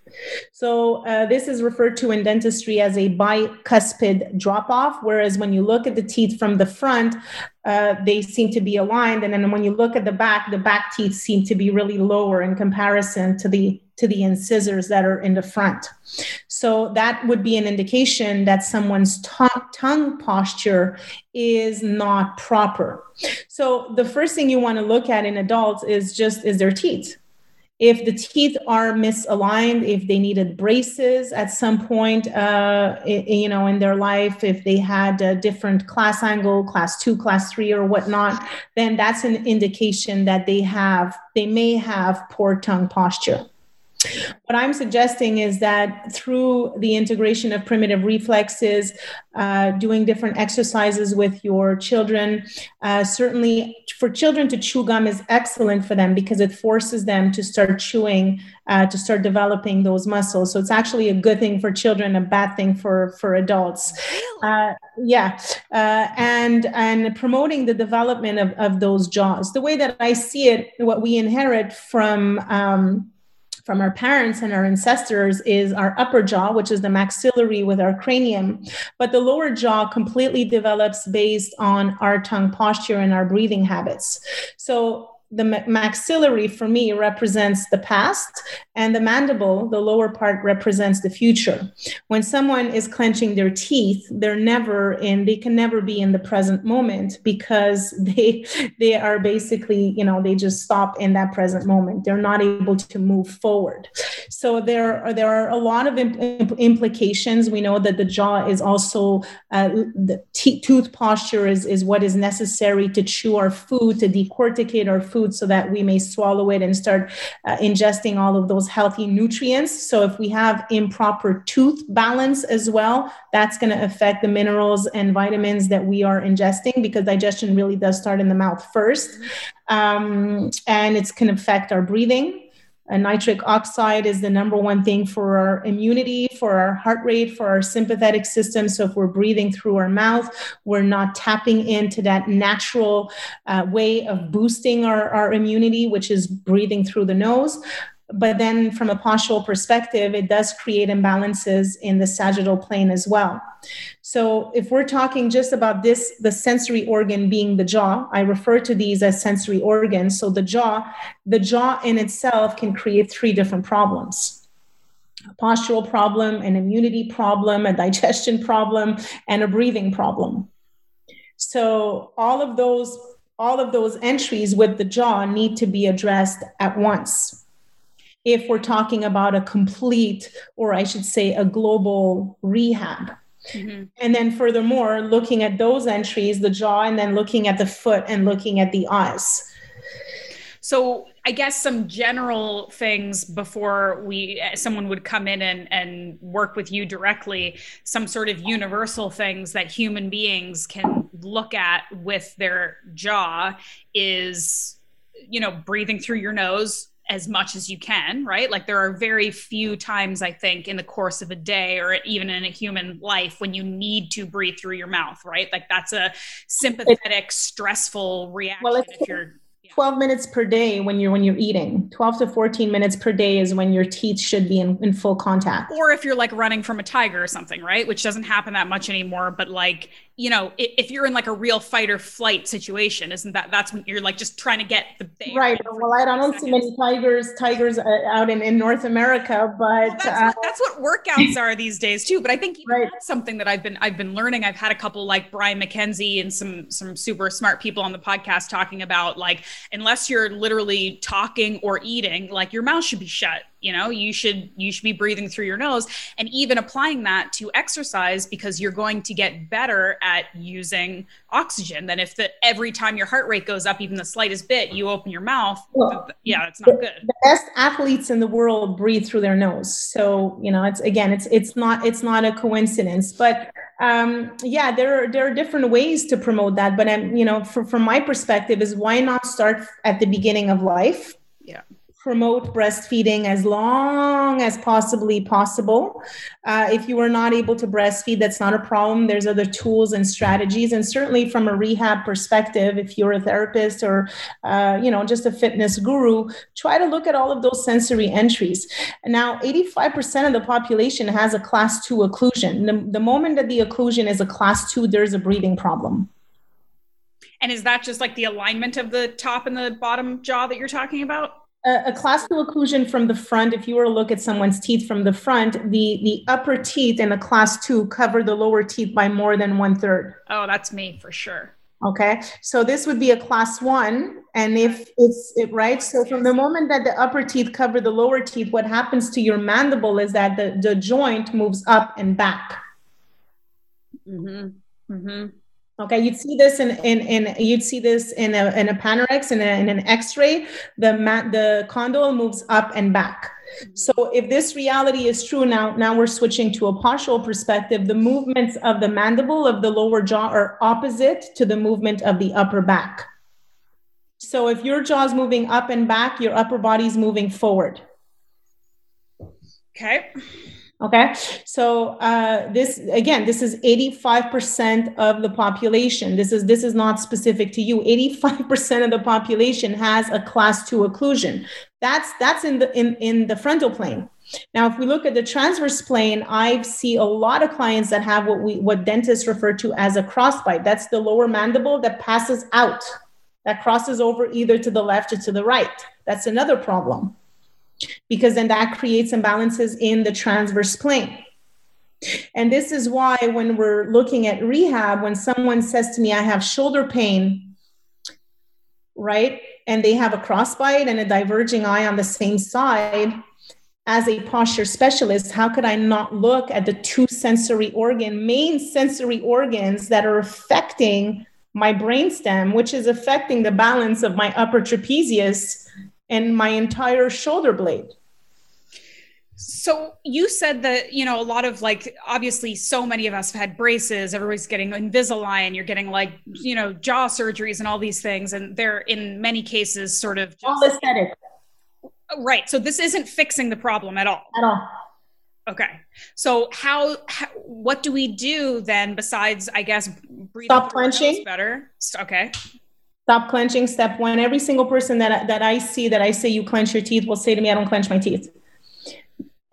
So uh, this is referred to in dentistry as a bicuspid drop off, whereas when you look at the teeth from the front, uh, they seem to be aligned, and then when you look at the back, the back teeth seem to be really lower in comparison to the to the incisors that are in the front. So that would be an indication that someone's tongue posture is not proper. So the first thing you want to look at in adults is just is their teeth if the teeth are misaligned, if they needed braces at some point, uh, you know, in their life, if they had a different class angle, class two, class three, or whatnot, then that's an indication that they have, they may have poor tongue posture. What I'm suggesting is that through the integration of primitive reflexes, uh, doing different exercises with your children, uh, certainly for children to chew gum is excellent for them because it forces them to start chewing, uh, to start developing those muscles. So it's actually a good thing for children, a bad thing for for adults. Uh, yeah, uh, and and promoting the development of of those jaws. The way that I see it, what we inherit from um, from our parents and our ancestors is our upper jaw, which is the maxillary with our cranium. But the lower jaw completely develops based on our tongue posture and our breathing habits. So the maxillary for me represents the past and the mandible the lower part represents the future. When someone is clenching their teeth they're never in they can never be in the present moment because they they are basically you know they just stop in that present moment. They're not able to move forward. So there are, there are a lot of imp- implications. We know that the jaw is also uh, the t- tooth posture is, is what is necessary to chew our food, to decorticate our food so that we may swallow it and start uh, ingesting all of those healthy nutrients. So if we have improper tooth balance as well, that's going to affect the minerals and vitamins that we are ingesting because digestion really does start in the mouth first. Um, and it can affect our breathing. Nitric oxide is the number one thing for our immunity, for our heart rate, for our sympathetic system. So if we're breathing through our mouth, we're not tapping into that natural uh, way of boosting our, our immunity, which is breathing through the nose. But then, from a postural perspective, it does create imbalances in the sagittal plane as well. So, if we're talking just about this, the sensory organ being the jaw, I refer to these as sensory organs. So, the jaw, the jaw in itself can create three different problems a postural problem, an immunity problem, a digestion problem, and a breathing problem. So, all of those all of those entries with the jaw need to be addressed at once if we're talking about a complete, or I should say, a global rehab. Mm-hmm. And then, furthermore, looking at those entries, the jaw, and then looking at the foot and looking at the eyes. So, I guess some general things before we someone would come in and, and work with you directly, some sort of universal things that human beings can look at with their jaw is you know breathing through your nose as much as you can, right? Like there are very few times I think in the course of a day or even in a human life when you need to breathe through your mouth, right? Like that's a sympathetic, stressful reaction well, if you're 12 minutes per day when you're when you're eating 12 to 14 minutes per day is when your teeth should be in, in full contact or if you're like running from a tiger or something right which doesn't happen that much anymore but like you know if you're in like a real fight or flight situation isn't that that's when you're like just trying to get the, the right well i don't see many tigers tigers uh, out in, in north america but well, that's, uh, what, that's, what, workouts are these days too but i think right. that's something that i've been i've been learning i've had a couple like Brian MacKenzie and some some super smart people on the podcast talking about like unless you're literally talking or eating, like your mouth should be shut. You know, you should you should be breathing through your nose and even applying that to exercise because you're going to get better at using oxygen than if the every time your heart rate goes up even the slightest bit, you open your mouth. Well, yeah, it's not good. The best athletes in the world breathe through their nose. So, you know, it's again, it's it's not it's not a coincidence, but um, yeah, there are there are different ways to promote that. But I'm, you know, for, from my perspective, is why not start at the beginning of life? Yeah promote breastfeeding as long as possibly possible. Uh, if you are not able to breastfeed, that's not a problem. There's other tools and strategies, and certainly from a rehab perspective, if you're a therapist or uh, you know just a fitness guru, try to look at all of those sensory entries. Now, 85% of the population has a class two occlusion. The, the moment that the occlusion is a class two, there's a breathing problem. And is that just like the alignment of the top and the bottom jaw that you're talking about? A, a class two occlusion from the front, if you were to look at someone's teeth from the front, the, the upper teeth in a class two cover the lower teeth by more than one third. Oh, that's me for sure. Okay, so this would be a class one. And if it's it, right, so from the moment that the upper teeth cover the lower teeth, what happens to your mandible is that the, the joint moves up and back. Mm-hmm. Mm-hmm. Okay, you'd see this in in, in you'd see this in a in a Panorex in, a, in an X-ray. The mat the condyle moves up and back. Mm-hmm. So if this reality is true now, now we're switching to a postural perspective. The movements of the mandible of the lower jaw are opposite to the movement of the upper back. So if your jaw is moving up and back, your upper body is moving forward. Okay. Okay, so uh, this again, this is 85% of the population. This is this is not specific to you. 85% of the population has a class two occlusion. That's that's in the in, in the frontal plane. Now, if we look at the transverse plane, I see a lot of clients that have what we what dentists refer to as a crossbite. That's the lower mandible that passes out, that crosses over either to the left or to the right. That's another problem because then that creates imbalances in the transverse plane. And this is why, when we're looking at rehab, when someone says to me, I have shoulder pain, right? And they have a crossbite and a diverging eye on the same side, as a posture specialist, how could I not look at the two sensory organ, main sensory organs that are affecting my brainstem, which is affecting the balance of my upper trapezius and my entire shoulder blade? So you said that, you know, a lot of like, obviously, so many of us have had braces. Everybody's getting Invisalign. You're getting like, you know, jaw surgeries and all these things. And they're in many cases sort of just, all aesthetic. Right. So this isn't fixing the problem at all. At all. Okay. So how, how what do we do then besides, I guess, stop clenching better? Okay. Stop clenching. Step one. Every single person that that I see that I say you clench your teeth will say to me, "I don't clench my teeth."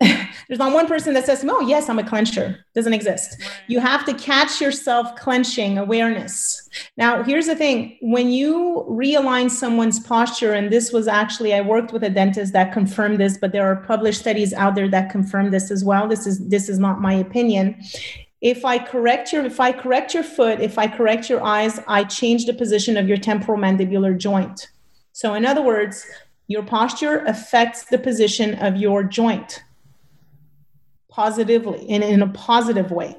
There's not one person that says, "Oh, yes, I'm a clencher." Doesn't exist. You have to catch yourself clenching awareness. Now, here's the thing: when you realign someone's posture, and this was actually I worked with a dentist that confirmed this, but there are published studies out there that confirm this as well. This is this is not my opinion. If I correct your if I correct your foot, if I correct your eyes, I change the position of your temporal mandibular joint. So, in other words, your posture affects the position of your joint positively and in a positive way.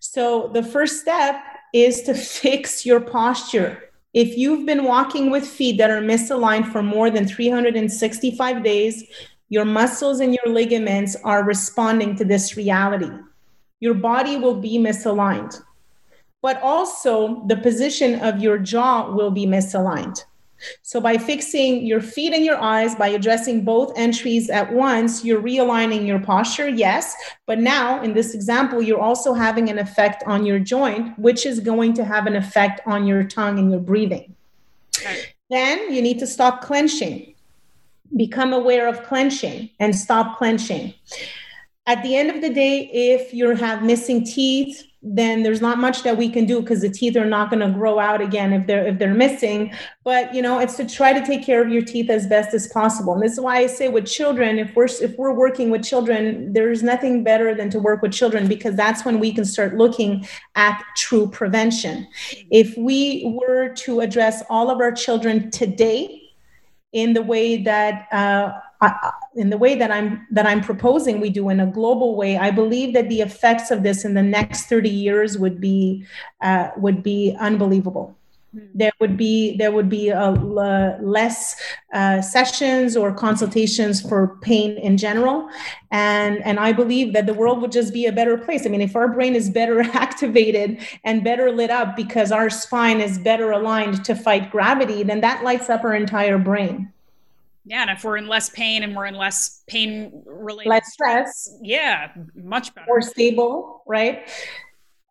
So the first step is to fix your posture. If you've been walking with feet that are misaligned for more than 365 days, your muscles and your ligaments are responding to this reality. Your body will be misaligned, but also the position of your jaw will be misaligned. So, by fixing your feet and your eyes, by addressing both entries at once, you're realigning your posture, yes. But now, in this example, you're also having an effect on your joint, which is going to have an effect on your tongue and your breathing. Okay. Then you need to stop clenching, become aware of clenching, and stop clenching. At the end of the day, if you have missing teeth, then there's not much that we can do because the teeth are not going to grow out again if they're if they're missing. But you know it's to try to take care of your teeth as best as possible. And this is why i say with children if we're if we're working with children there's nothing better than to work with children because that's when we can start looking at true prevention. If we were to address all of our children today in the way that uh, I, in the way that I'm that I'm proposing we do in a global way, I believe that the effects of this in the next 30 years would be uh, would be unbelievable. Hmm. There would be there would be a, less uh, sessions or consultations for pain in general, and and I believe that the world would just be a better place. I mean, if our brain is better activated and better lit up because our spine is better aligned to fight gravity, then that lights up our entire brain. Yeah, and if we're in less pain and we're in less pain related less stress, yeah, much better. More stable, right?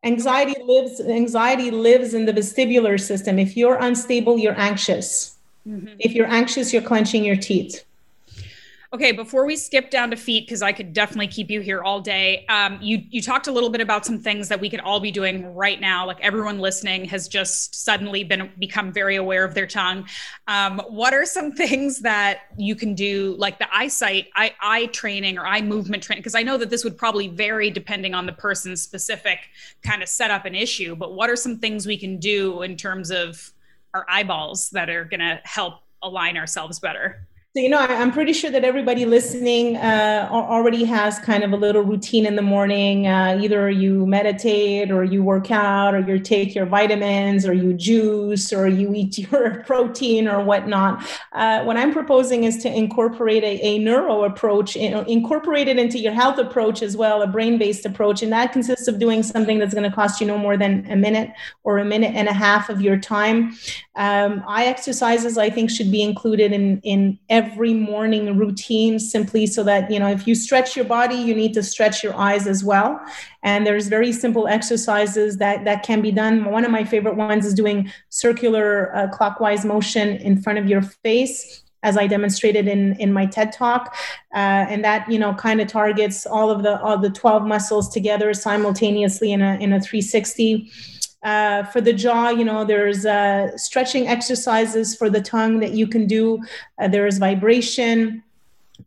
Anxiety lives anxiety lives in the vestibular system. If you're unstable, you're anxious. Mm-hmm. If you're anxious, you're clenching your teeth. Okay, before we skip down to feet, because I could definitely keep you here all day. Um, you you talked a little bit about some things that we could all be doing right now. Like everyone listening has just suddenly been become very aware of their tongue. Um, what are some things that you can do, like the eyesight, eye, eye training or eye movement training? Because I know that this would probably vary depending on the person's specific kind of setup and issue. But what are some things we can do in terms of our eyeballs that are going to help align ourselves better? So, you know, I, am pretty sure that everybody listening uh, already has kind of a little routine in the morning. Uh, either you meditate or you work out or you take your vitamins or you juice or you eat your protein or whatnot. Uh, what I'm proposing is to incorporate a, a neuro approach, incorporate it into your health approach as well, a brain based approach. And that consists of doing something that's going to cost you no more than a minute or a minute and a half of your time. Um, eye exercises, I think, should be included in, in every every morning routine simply so that you know if you stretch your body you need to stretch your eyes as well. And there's very simple exercises that that can be done. One of my favorite ones is doing circular uh, clockwise motion in front of your face as I demonstrated in in my TED talk, uh, and that you know kind of targets all of the all the 12 muscles together simultaneously in a in a 360. Uh, for the jaw, you know, there's uh, stretching exercises for the tongue that you can do. Uh, there is vibration.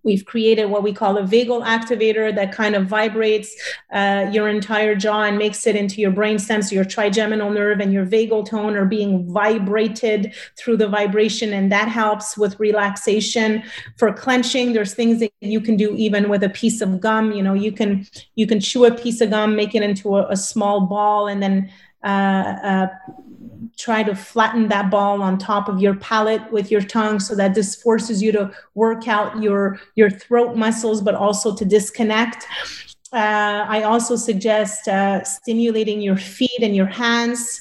We've created what we call a vagal activator that kind of vibrates uh, your entire jaw and makes it into your brain stem. So your trigeminal nerve and your vagal tone are being vibrated through the vibration, and that helps with relaxation. For clenching, there's things that you can do even with a piece of gum. You know, you can you can chew a piece of gum, make it into a, a small ball, and then uh, uh, try to flatten that ball on top of your palate with your tongue so that this forces you to work out your your throat muscles but also to disconnect. Uh, i also suggest uh, stimulating your feet and your hands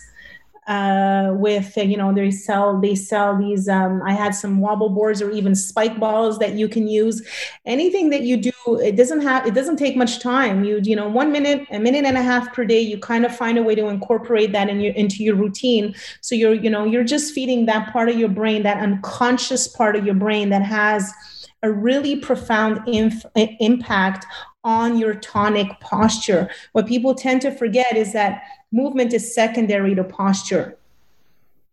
uh, with you know they sell they sell these um, i had some wobble boards or even spike balls that you can use. Anything that you do it doesn't have it doesn't take much time. You you know one minute a minute and a half per day you kind of find a way to incorporate that in your into your routine. So you're you know you're just feeding that part of your brain that unconscious part of your brain that has a really profound inf- impact on your tonic posture. What people tend to forget is that movement is secondary to posture.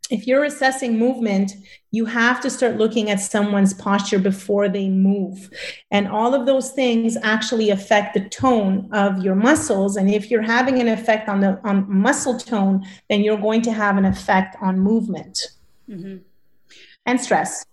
If you're assessing movement, you have to start looking at someone's posture before they move. And all of those things actually affect the tone of your muscles. And if you're having an effect on the on muscle tone, then you're going to have an effect on movement mm-hmm. and stress.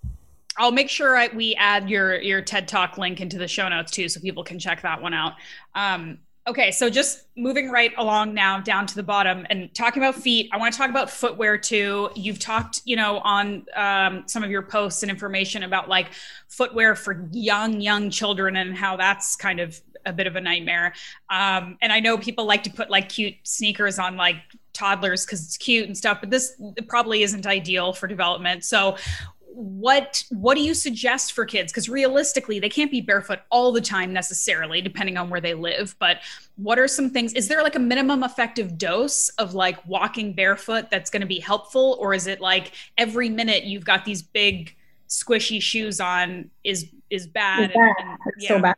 I'll make sure I, we add your your TED Talk link into the show notes too, so people can check that one out. Um, Okay, so just moving right along now down to the bottom and talking about feet, I want to talk about footwear too. You've talked, you know, on um, some of your posts and information about like footwear for young, young children and how that's kind of a bit of a nightmare. Um, and I know people like to put like cute sneakers on like toddlers because it's cute and stuff, but this probably isn't ideal for development. So, what what do you suggest for kids because realistically they can't be barefoot all the time necessarily depending on where they live but what are some things is there like a minimum effective dose of like walking barefoot that's going to be helpful or is it like every minute you've got these big squishy shoes on is is bad, bad. And, and, yeah. so bad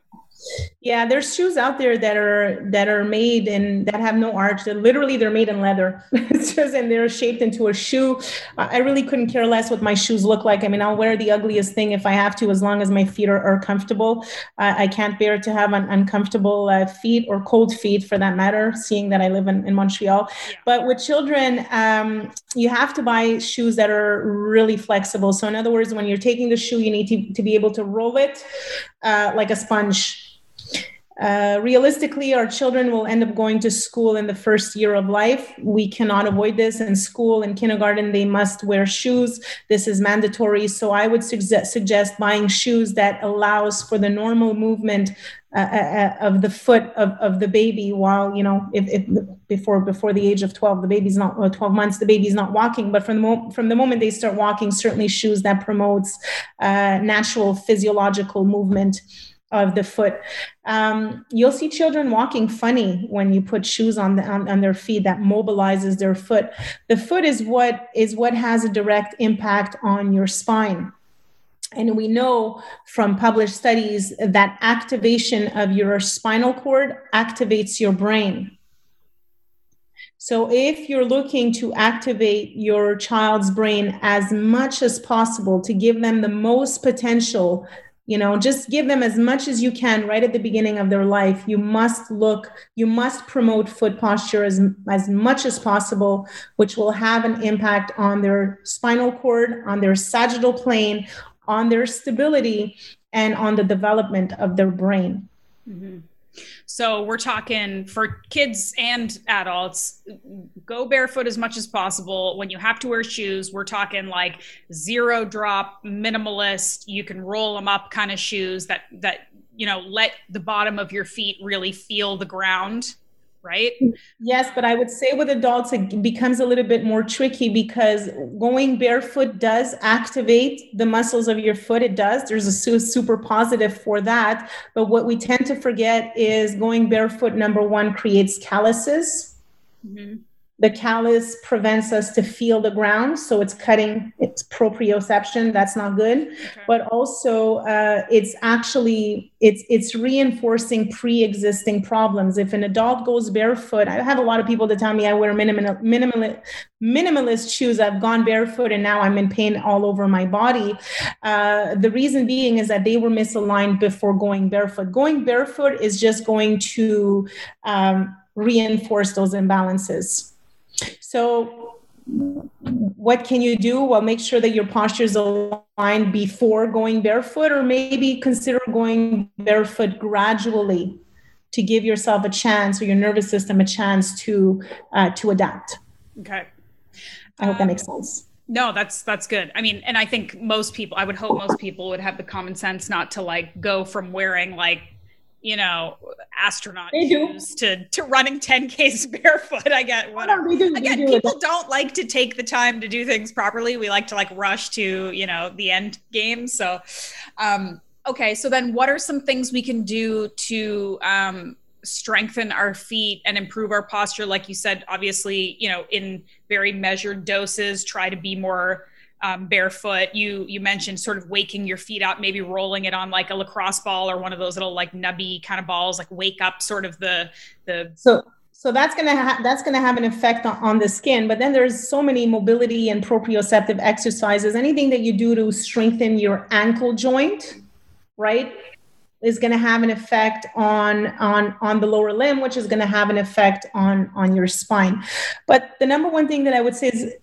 yeah, there's shoes out there that are that are made and that have no arch. That literally they're made in leather. it's just and they're shaped into a shoe. I really couldn't care less what my shoes look like. I mean, I'll wear the ugliest thing if I have to, as long as my feet are, are comfortable. Uh, I can't bear to have an uncomfortable uh, feet or cold feet, for that matter. Seeing that I live in, in Montreal, yeah. but with children, um, you have to buy shoes that are really flexible. So in other words, when you're taking the shoe, you need to, to be able to roll it uh, like a sponge uh, realistically, our children will end up going to school in the first year of life. We cannot avoid this. In school, in kindergarten, they must wear shoes. This is mandatory. So I would suggest, suggest buying shoes that allows for the normal movement uh, uh, uh of the foot of, of the baby while you know if, if before before the age of 12 the baby's not 12 months the baby's not walking but from the, mo- from the moment they start walking certainly shoes that promotes uh, natural physiological movement of the foot. Um, you'll see children walking funny when you put shoes on, the, on, on their feet that mobilizes their foot. The foot is what is what has a direct impact on your spine. And we know from published studies that activation of your spinal cord activates your brain. So, if you're looking to activate your child's brain as much as possible to give them the most potential you know just give them as much as you can right at the beginning of their life you must look you must promote foot posture as, as much as possible which will have an impact on their spinal cord on their sagittal plane on their stability and on the development of their brain mm-hmm. So we're talking for kids and adults, go barefoot as much as possible. When you have to wear shoes, we're talking like zero drop, minimalist, you can roll them up kind of shoes that that you know let the bottom of your feet really feel the ground right? Yes, but I would say with adults, it becomes a little bit more tricky because going barefoot does activate the muscles of your foot. It does. There's a super positive for that. But what we tend to forget is going barefoot, number one, creates calluses. Mm-hmm. The callus prevents us to feel the ground so it's cutting it's proprioception that's not good. Okay. but also uh, it's actually it's it's reinforcing pre-existing problems. If an adult goes barefoot i have a lot of people that tell me i wear minimal, minimal minimalist shoes. I've gone barefoot and now i'm in pain all over my body. Uh, the reason being is that they were misaligned before going barefoot. Going barefoot is just going to um, reinforce those imbalances so, what can you do? Well, make sure that your posture is aligned before going barefoot, or maybe consider going barefoot gradually to give yourself a chance or your nervous system a chance to uh, to adapt. Okay. I hope um, that makes sense. No, that's that's good. I mean, and I think most people, I would hope most people would have the common sense not to like go from wearing like you know, astronaut they shoes do. to to running 10Ks barefoot. I get whatever. Oh, they do. Again, do people don't like to take the time to do things properly. We like to like rush to, you know, the end game. So um okay, so then what are some things we can do to um strengthen our feet and improve our posture like you said obviously you know in very measured doses try to be more um, barefoot. You you mentioned sort of waking your feet up, maybe rolling it on like a lacrosse ball or one of those little like nubby kind of balls, like wake up sort of the the. So so that's gonna ha- that's gonna have an effect on, on the skin. But then there's so many mobility and proprioceptive exercises. Anything that you do to strengthen your ankle joint, right? is going to have an effect on on on the lower limb which is going to have an effect on on your spine but the number one thing that i would say is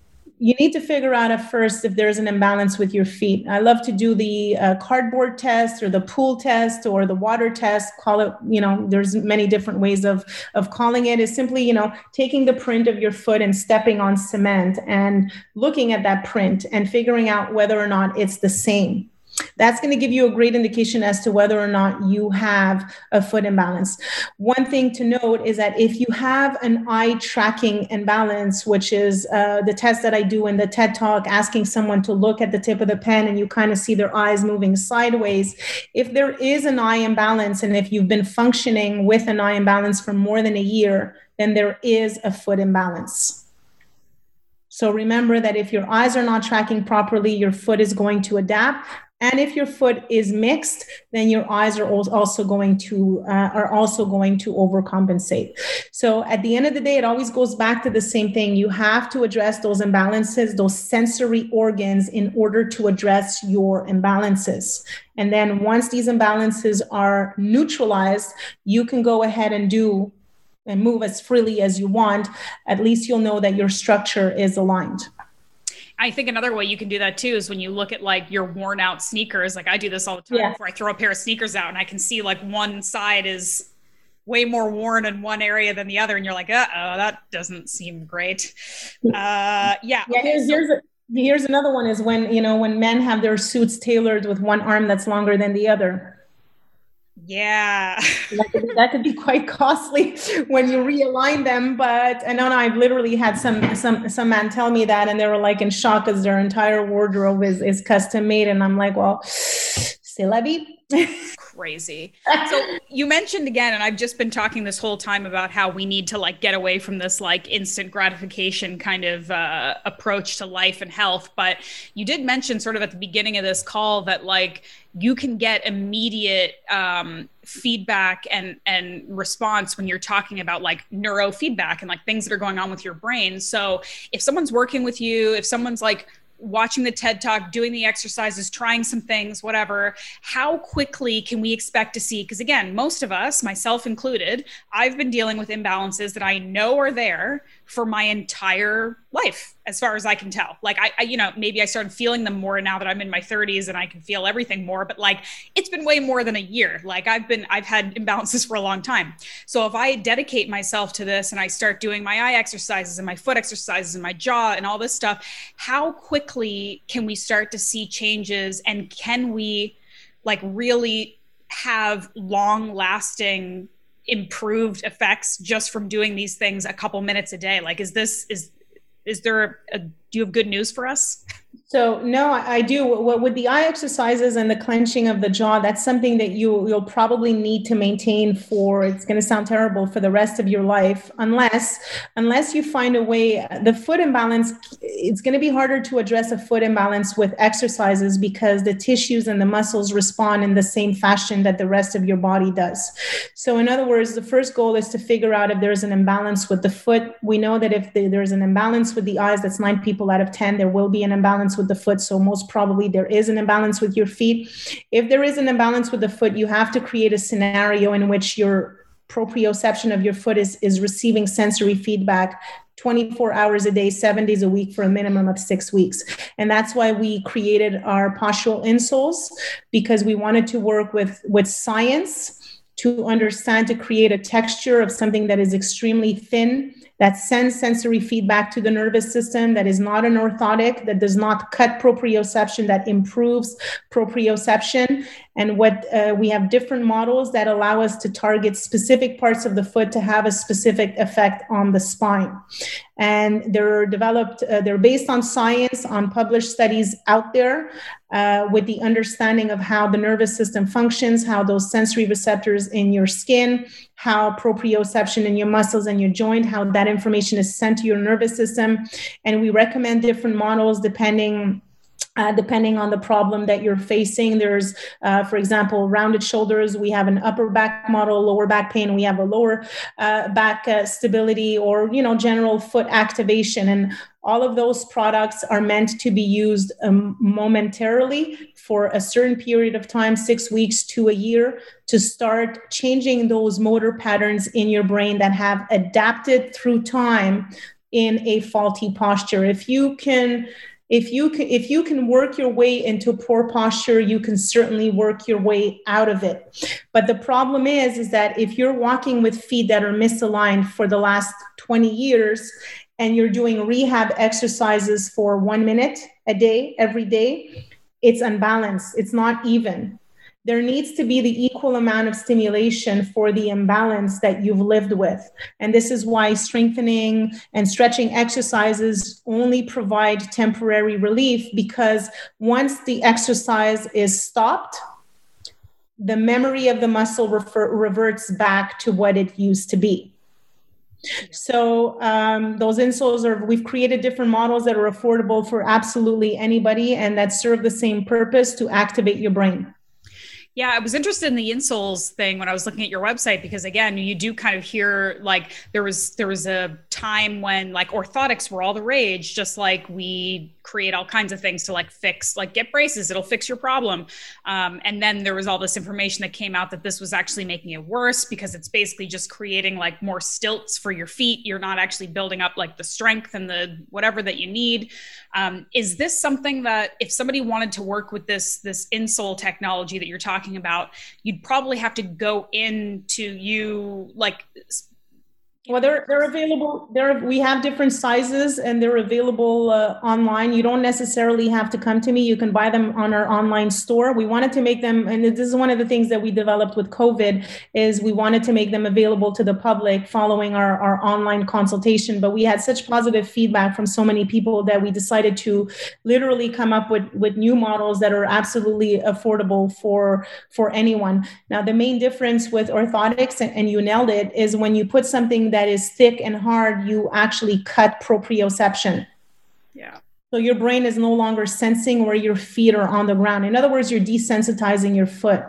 you need to figure out at first if there's an imbalance with your feet. I love to do the uh, cardboard test or the pool test or the water test. Call it, you know, there's many different ways of of calling it. Is simply, you know, taking the print of your foot and stepping on cement and looking at that print and figuring out whether or not it's the same. That's going to give you a great indication as to whether or not you have a foot imbalance. One thing to note is that if you have an eye tracking imbalance, which is uh, the test that I do in the TED Talk, asking someone to look at the tip of the pen and you kind of see their eyes moving sideways, if there is an eye imbalance and if you've been functioning with an eye imbalance for more than a year, then there is a foot imbalance. So remember that if your eyes are not tracking properly, your foot is going to adapt. And if your foot is mixed, then your eyes are also going to uh, are also going to overcompensate. So at the end of the day, it always goes back to the same thing. You have to address those imbalances, those sensory organs, in order to address your imbalances. And then once these imbalances are neutralized, you can go ahead and do and move as freely as you want. At least you'll know that your structure is aligned. I think another way you can do that too is when you look at like your worn out sneakers. Like I do this all the time yeah. before I throw a pair of sneakers out and I can see like one side is way more worn in one area than the other. And you're like, uh oh, that doesn't seem great. Uh, yeah. Yeah. Okay, here's, so- here's, a, here's another one is when, you know, when men have their suits tailored with one arm that's longer than the other. Yeah. that, could be, that, could be, quite costly when you realign them. But I know I've literally had some some some man tell me that and they were like in shock because their entire wardrobe is, is custom made. And I'm like, well, c'est. crazy. So you mentioned again, and I've just been talking this whole time about how we need to like get away from this like instant gratification kind of uh, approach to life and health. But you did mention sort of at the beginning of this call that like you can get immediate um, feedback and and response when you're talking about like neurofeedback and like things that are going on with your brain. So if someone's working with you, if someone's like watching the TED Talk, doing the exercises, trying some things, whatever, how quickly can we expect to see? Because again, most of us, myself included, I've been dealing with imbalances that I know are there for my entire life as far as i can tell. Like I, I, you know maybe i started feeling them more now that i'm in my 30s and i can feel everything more but like it's been way more than a year. Like i've been i've had imbalances for a long time. So if i dedicate myself to this and i start doing my eye exercises and my foot exercises and my jaw and all this stuff how quickly can we start to see changes and can we like really have long lasting improved effects just from doing these things a couple minutes a day like is this is is there a do you have good news for us? So no, I do. With the eye exercises and the clenching of the jaw, that's something that you you'll probably need to maintain for. It's going to sound terrible for the rest of your life, unless unless you find a way. The foot imbalance. It's going to be harder to address a foot imbalance with exercises because the tissues and the muscles respond in the same fashion that the rest of your body does. So in other words, the first goal is to figure out if there's an imbalance with the foot. We know that if there's an imbalance with the eyes, that's nine people out of ten. There will be an imbalance with with the foot. So most probably there is an imbalance with your feet. If there is an imbalance with the foot, you have to create a scenario in which your proprioception of your foot is, is receiving sensory feedback 24 hours a day, seven days a week for a minimum of six weeks. And that's why we created our postural insoles because we wanted to work with, with science to understand to create a texture of something that is extremely thin that sends sensory feedback to the nervous system, that is not an orthotic, that does not cut proprioception, that improves proprioception. And what uh, we have different models that allow us to target specific parts of the foot to have a specific effect on the spine. And they're developed, uh, they're based on science, on published studies out there uh, with the understanding of how the nervous system functions, how those sensory receptors in your skin, how proprioception in your muscles and your joint, how that information is sent to your nervous system. And we recommend different models depending uh, depending on the problem that you're facing. There's, uh, for example, rounded shoulders. We have an upper back model, lower back pain. We have a lower uh, back uh, stability or, you know, general foot activation. And all of those products are meant to be used um, momentarily for a certain period of time, six weeks to a year, to start changing those motor patterns in your brain that have adapted through time in a faulty posture. If you can if you can if you can work your way into poor posture you can certainly work your way out of it but the problem is is that if you're walking with feet that are misaligned for the last 20 years and you're doing rehab exercises for 1 minute a day every day it's unbalanced it's not even there needs to be the equal amount of stimulation for the imbalance that you've lived with. And this is why strengthening and stretching exercises only provide temporary relief because once the exercise is stopped, the memory of the muscle refer- reverts back to what it used to be. So um, those insoles are we've created different models that are affordable for absolutely anybody and that serve the same purpose to activate your brain. Yeah, I was interested in the insoles thing when I was looking at your website because again, you do kind of hear like there was there was a time when like orthotics were all the rage, just like we create all kinds of things to like fix like get braces, it'll fix your problem. Um, and then there was all this information that came out that this was actually making it worse because it's basically just creating like more stilts for your feet. You're not actually building up like the strength and the whatever that you need. Um, is this something that if somebody wanted to work with this this insole technology that you're talking about, you'd probably have to go into you like well, they're they're available. We have different sizes and they're available uh, online. You don't necessarily have to come to me. You can buy them on our online store. We wanted to make them, and this is one of the things that we developed with COVID, is we wanted to make them available to the public following our our online consultation. But we had such positive feedback from so many people that we decided to literally come up with with new models that are absolutely affordable for for anyone. Now, the main difference with orthotics, and, and you nailed it, is when you put something that is thick and hard, you actually cut proprioception. Yeah. So your brain is no longer sensing where your feet are on the ground. In other words, you're desensitizing your foot.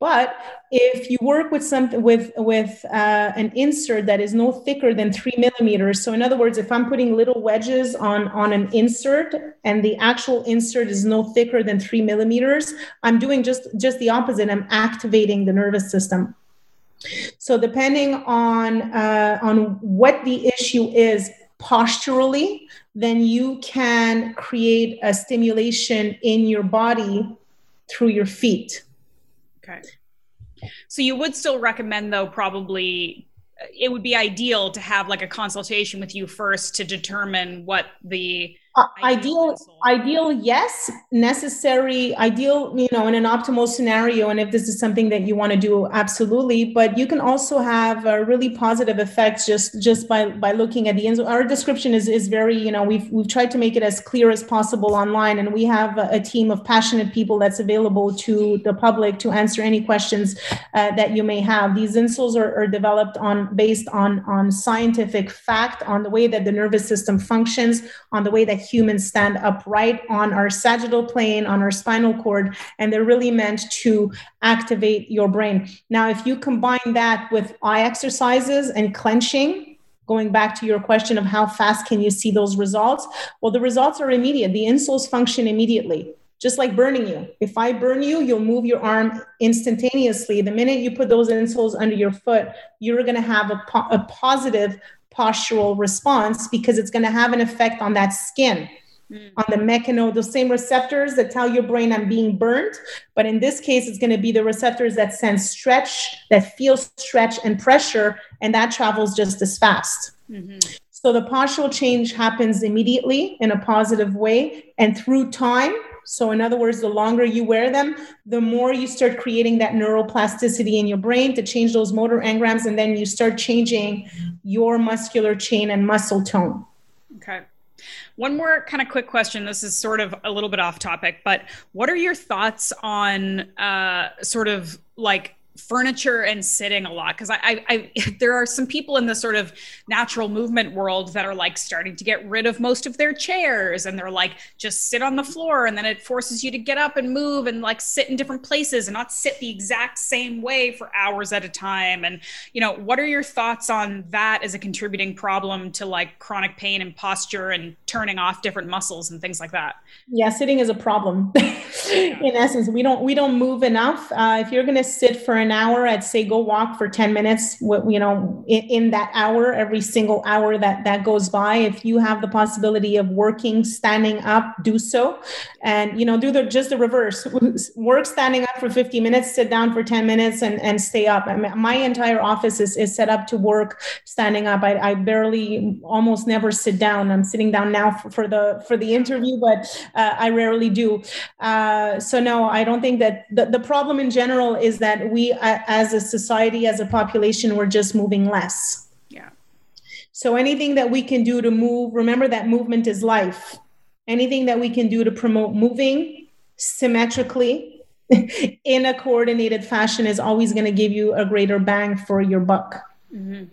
But if you work with something with with uh, an insert that is no thicker than three millimeters, so in other words, if I'm putting little wedges on on an insert and the actual insert is no thicker than three millimeters, I'm doing just just the opposite. I'm activating the nervous system. So depending on uh, on what the issue is posturally, then you can create a stimulation in your body through your feet. Okay. So you would still recommend though probably it would be ideal to have like a consultation with you first to determine what the uh, ideal ideal yes. Necessary ideal you know in an optimal scenario and if this is something that you want to do absolutely. But you can also have a really positive effects just just by by looking at the insole our description is is very you know we've we've tried to make it as clear as possible online and we have a, a team of passionate people that's available to the public to answer any questions uh, that you may have. These insoles are, are developed on based on on scientific fact on the way that the nervous system functions on the way that humans stand upright on our sagittal plane, on our spinal cord, and they're really meant to activate your brain. Now, if you combine that with eye exercises and clenching, going back to your question of how fast can you see those results, well, the results are immediate. The insoles function immediately just like burning you. If I burn you, you'll move your arm instantaneously. The minute you put those insoles under your foot, you're going to have a, po- a positive postural response because it's going to have an effect on that skin mm. on the mechano the same receptors that tell your brain i'm being burned but in this case it's going to be the receptors that sense stretch that feel stretch and pressure and that travels just as fast mm-hmm. so the postural change happens immediately in a positive way and through time so, in other words, the longer you wear them, the more you start creating that neuroplasticity in your brain to change those motor engrams, and then you start changing your muscular chain and muscle tone. Okay. One more kind of quick question. This is sort of a little bit off topic, but what are your thoughts on uh, sort of like furniture and sitting a lot because I, I, I, there are some people in the sort of natural movement world that are like starting to get rid of most of their chairs and they're like just sit on the floor and then it forces you to get up and move and like sit in different places and not sit the exact same way for hours at a time. And you know what are your thoughts on that as a contributing problem to like chronic pain and posture and turning off different muscles and things like that? Yeah sitting is a problem. In essence we don't we don't move enough. Uh, if you're going to sit for an an hour, I'd say go walk for 10 minutes, you know, in, in, that hour, every single hour that that goes by. If you have the possibility of working, standing up, do so. And, you know, do the just the reverse work standing up for 50 minutes, sit down for 10 minutes and, and stay up. I mean, my entire office is, is set up to work standing up. I, I barely almost never sit down. I'm sitting down now for, for the, for the interview, but uh, I rarely do. Uh, so no, I don't think that the, the problem in general is that we as a society, as a population, we're just moving less. Yeah. So anything that we can do to move, remember that movement is life. Anything that we can do to promote moving symmetrically in a coordinated fashion is always going to give you a greater bang for your buck. Mm-hmm.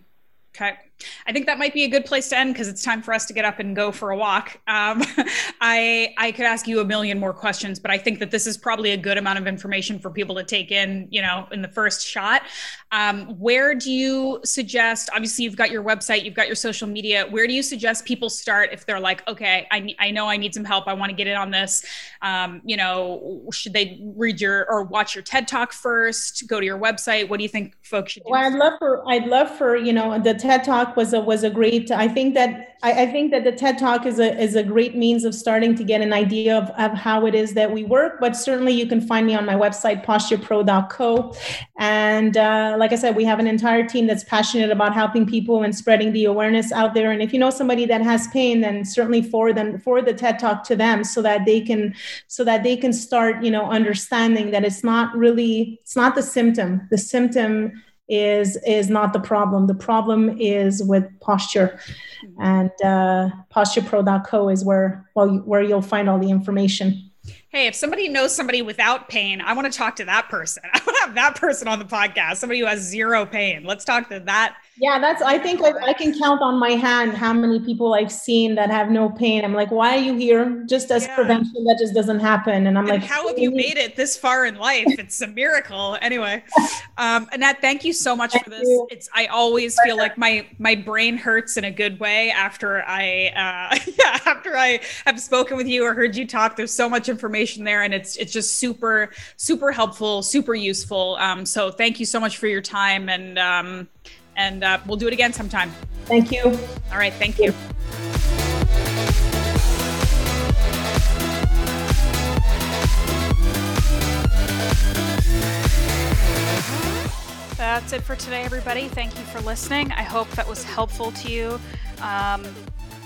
Okay. I think that might be a good place to end because it's time for us to get up and go for a walk. Um, I I could ask you a million more questions, but I think that this is probably a good amount of information for people to take in, you know, in the first shot. Um, where do you suggest? Obviously, you've got your website, you've got your social media. Where do you suggest people start if they're like, okay, I I know I need some help. I want to get in on this. Um, you know, should they read your or watch your TED Talk first? Go to your website. What do you think folks should do? Well, I'd love for I'd love for you know the TED Talk was a was a great. I think that I, I, think that the TED Talk is a is a great means of starting to get an idea of, of how it is that we work. But certainly, you can find me on my website posturepro.co, and uh, like I said, we have an entire team that's passionate about helping people and spreading the awareness out there. And if you know somebody that has pain, then certainly forward them forward the TED Talk to them so that they can so that they can start you know understanding that it's not really it's not the symptom. The symptom is is not the problem. The problem is with posture, mm-hmm. and uh, posturepro.co is where well where you'll find all the information hey, if somebody knows somebody without pain, I want to talk to that person. I want to have that person on the podcast, somebody who has zero pain. Let's talk to that. Yeah, that's, I think I, I can count on my hand how many people I've seen that have no pain. I'm like, why are you here? Just as yeah. prevention, that just doesn't happen. And I'm and like, how have you made it this far in life? It's a miracle. Anyway, um, Annette, thank you so much thank for this. You. It's, I always feel like my, my brain hurts in a good way after I, uh, yeah, after I have spoken with you or heard you talk. There's so much information there and it's it's just super super helpful, super useful. Um, so thank you so much for your time, and um, and uh, we'll do it again sometime. Thank you. All right, thank you. That's it for today, everybody. Thank you for listening. I hope that was helpful to you. Um,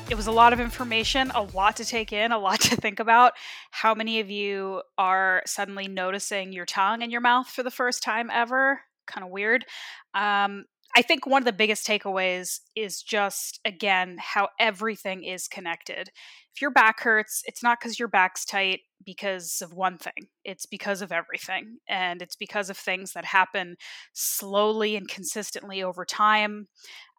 it was a lot of information, a lot to take in, a lot to think about. How many of you are suddenly noticing your tongue in your mouth for the first time ever? Kind of weird. Um, I think one of the biggest takeaways is just, again, how everything is connected. If your back hurts, it's not because your back's tight because of one thing, it's because of everything. And it's because of things that happen slowly and consistently over time.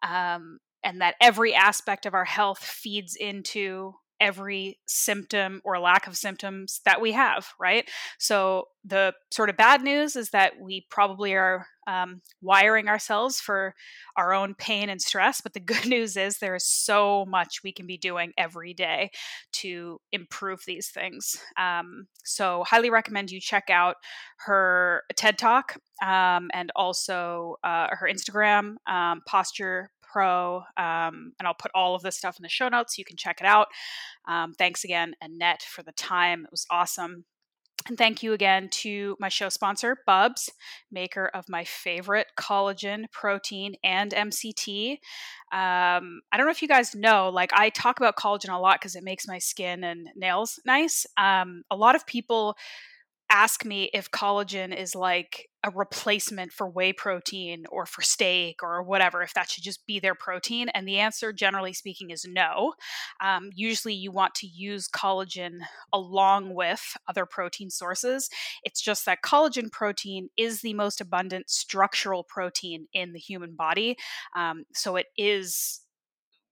Um, and that every aspect of our health feeds into every symptom or lack of symptoms that we have, right? So, the sort of bad news is that we probably are um, wiring ourselves for our own pain and stress. But the good news is there is so much we can be doing every day to improve these things. Um, so, highly recommend you check out her TED Talk um, and also uh, her Instagram, um, Posture Pro. Um, and I'll put all of this stuff in the show notes so you can check it out. Um, thanks again, Annette, for the time. It was awesome. And thank you again to my show sponsor, Bubs, maker of my favorite collagen, protein, and MCT. Um, I don't know if you guys know, like I talk about collagen a lot because it makes my skin and nails nice. Um, a lot of people ask me if collagen is like a replacement for whey protein or for steak or whatever, if that should just be their protein. And the answer, generally speaking, is no. Um, usually, you want to use collagen along with other protein sources. It's just that collagen protein is the most abundant structural protein in the human body. Um, so it is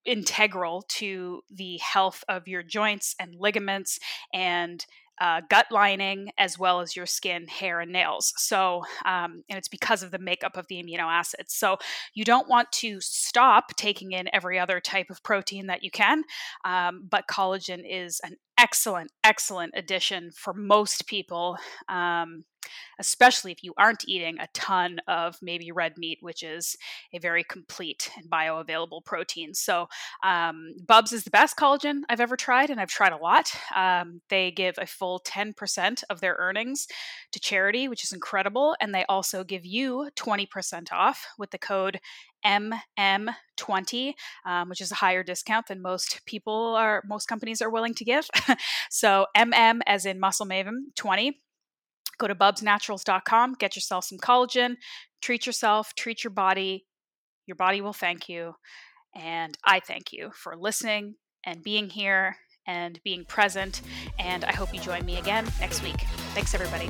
integral to the health of your joints and ligaments and uh, gut lining as well as your skin, hair, and nails. So, um, and it's because of the makeup of the amino acids. So, you don't want to stop taking in every other type of protein that you can, um, but collagen is an excellent, excellent addition for most people. Um, especially if you aren't eating a ton of maybe red meat, which is a very complete and bioavailable protein. So, um, Bubs is the best collagen I've ever tried, and I've tried a lot. Um, they give a full 10% of their earnings to charity, which is incredible. And they also give you 20% off with the code MM20, um, which is a higher discount than most people are, most companies are willing to give. so MM as in Muscle Maven 20 Go to bubsnaturals.com, get yourself some collagen, treat yourself, treat your body. Your body will thank you. And I thank you for listening and being here and being present. And I hope you join me again next week. Thanks, everybody.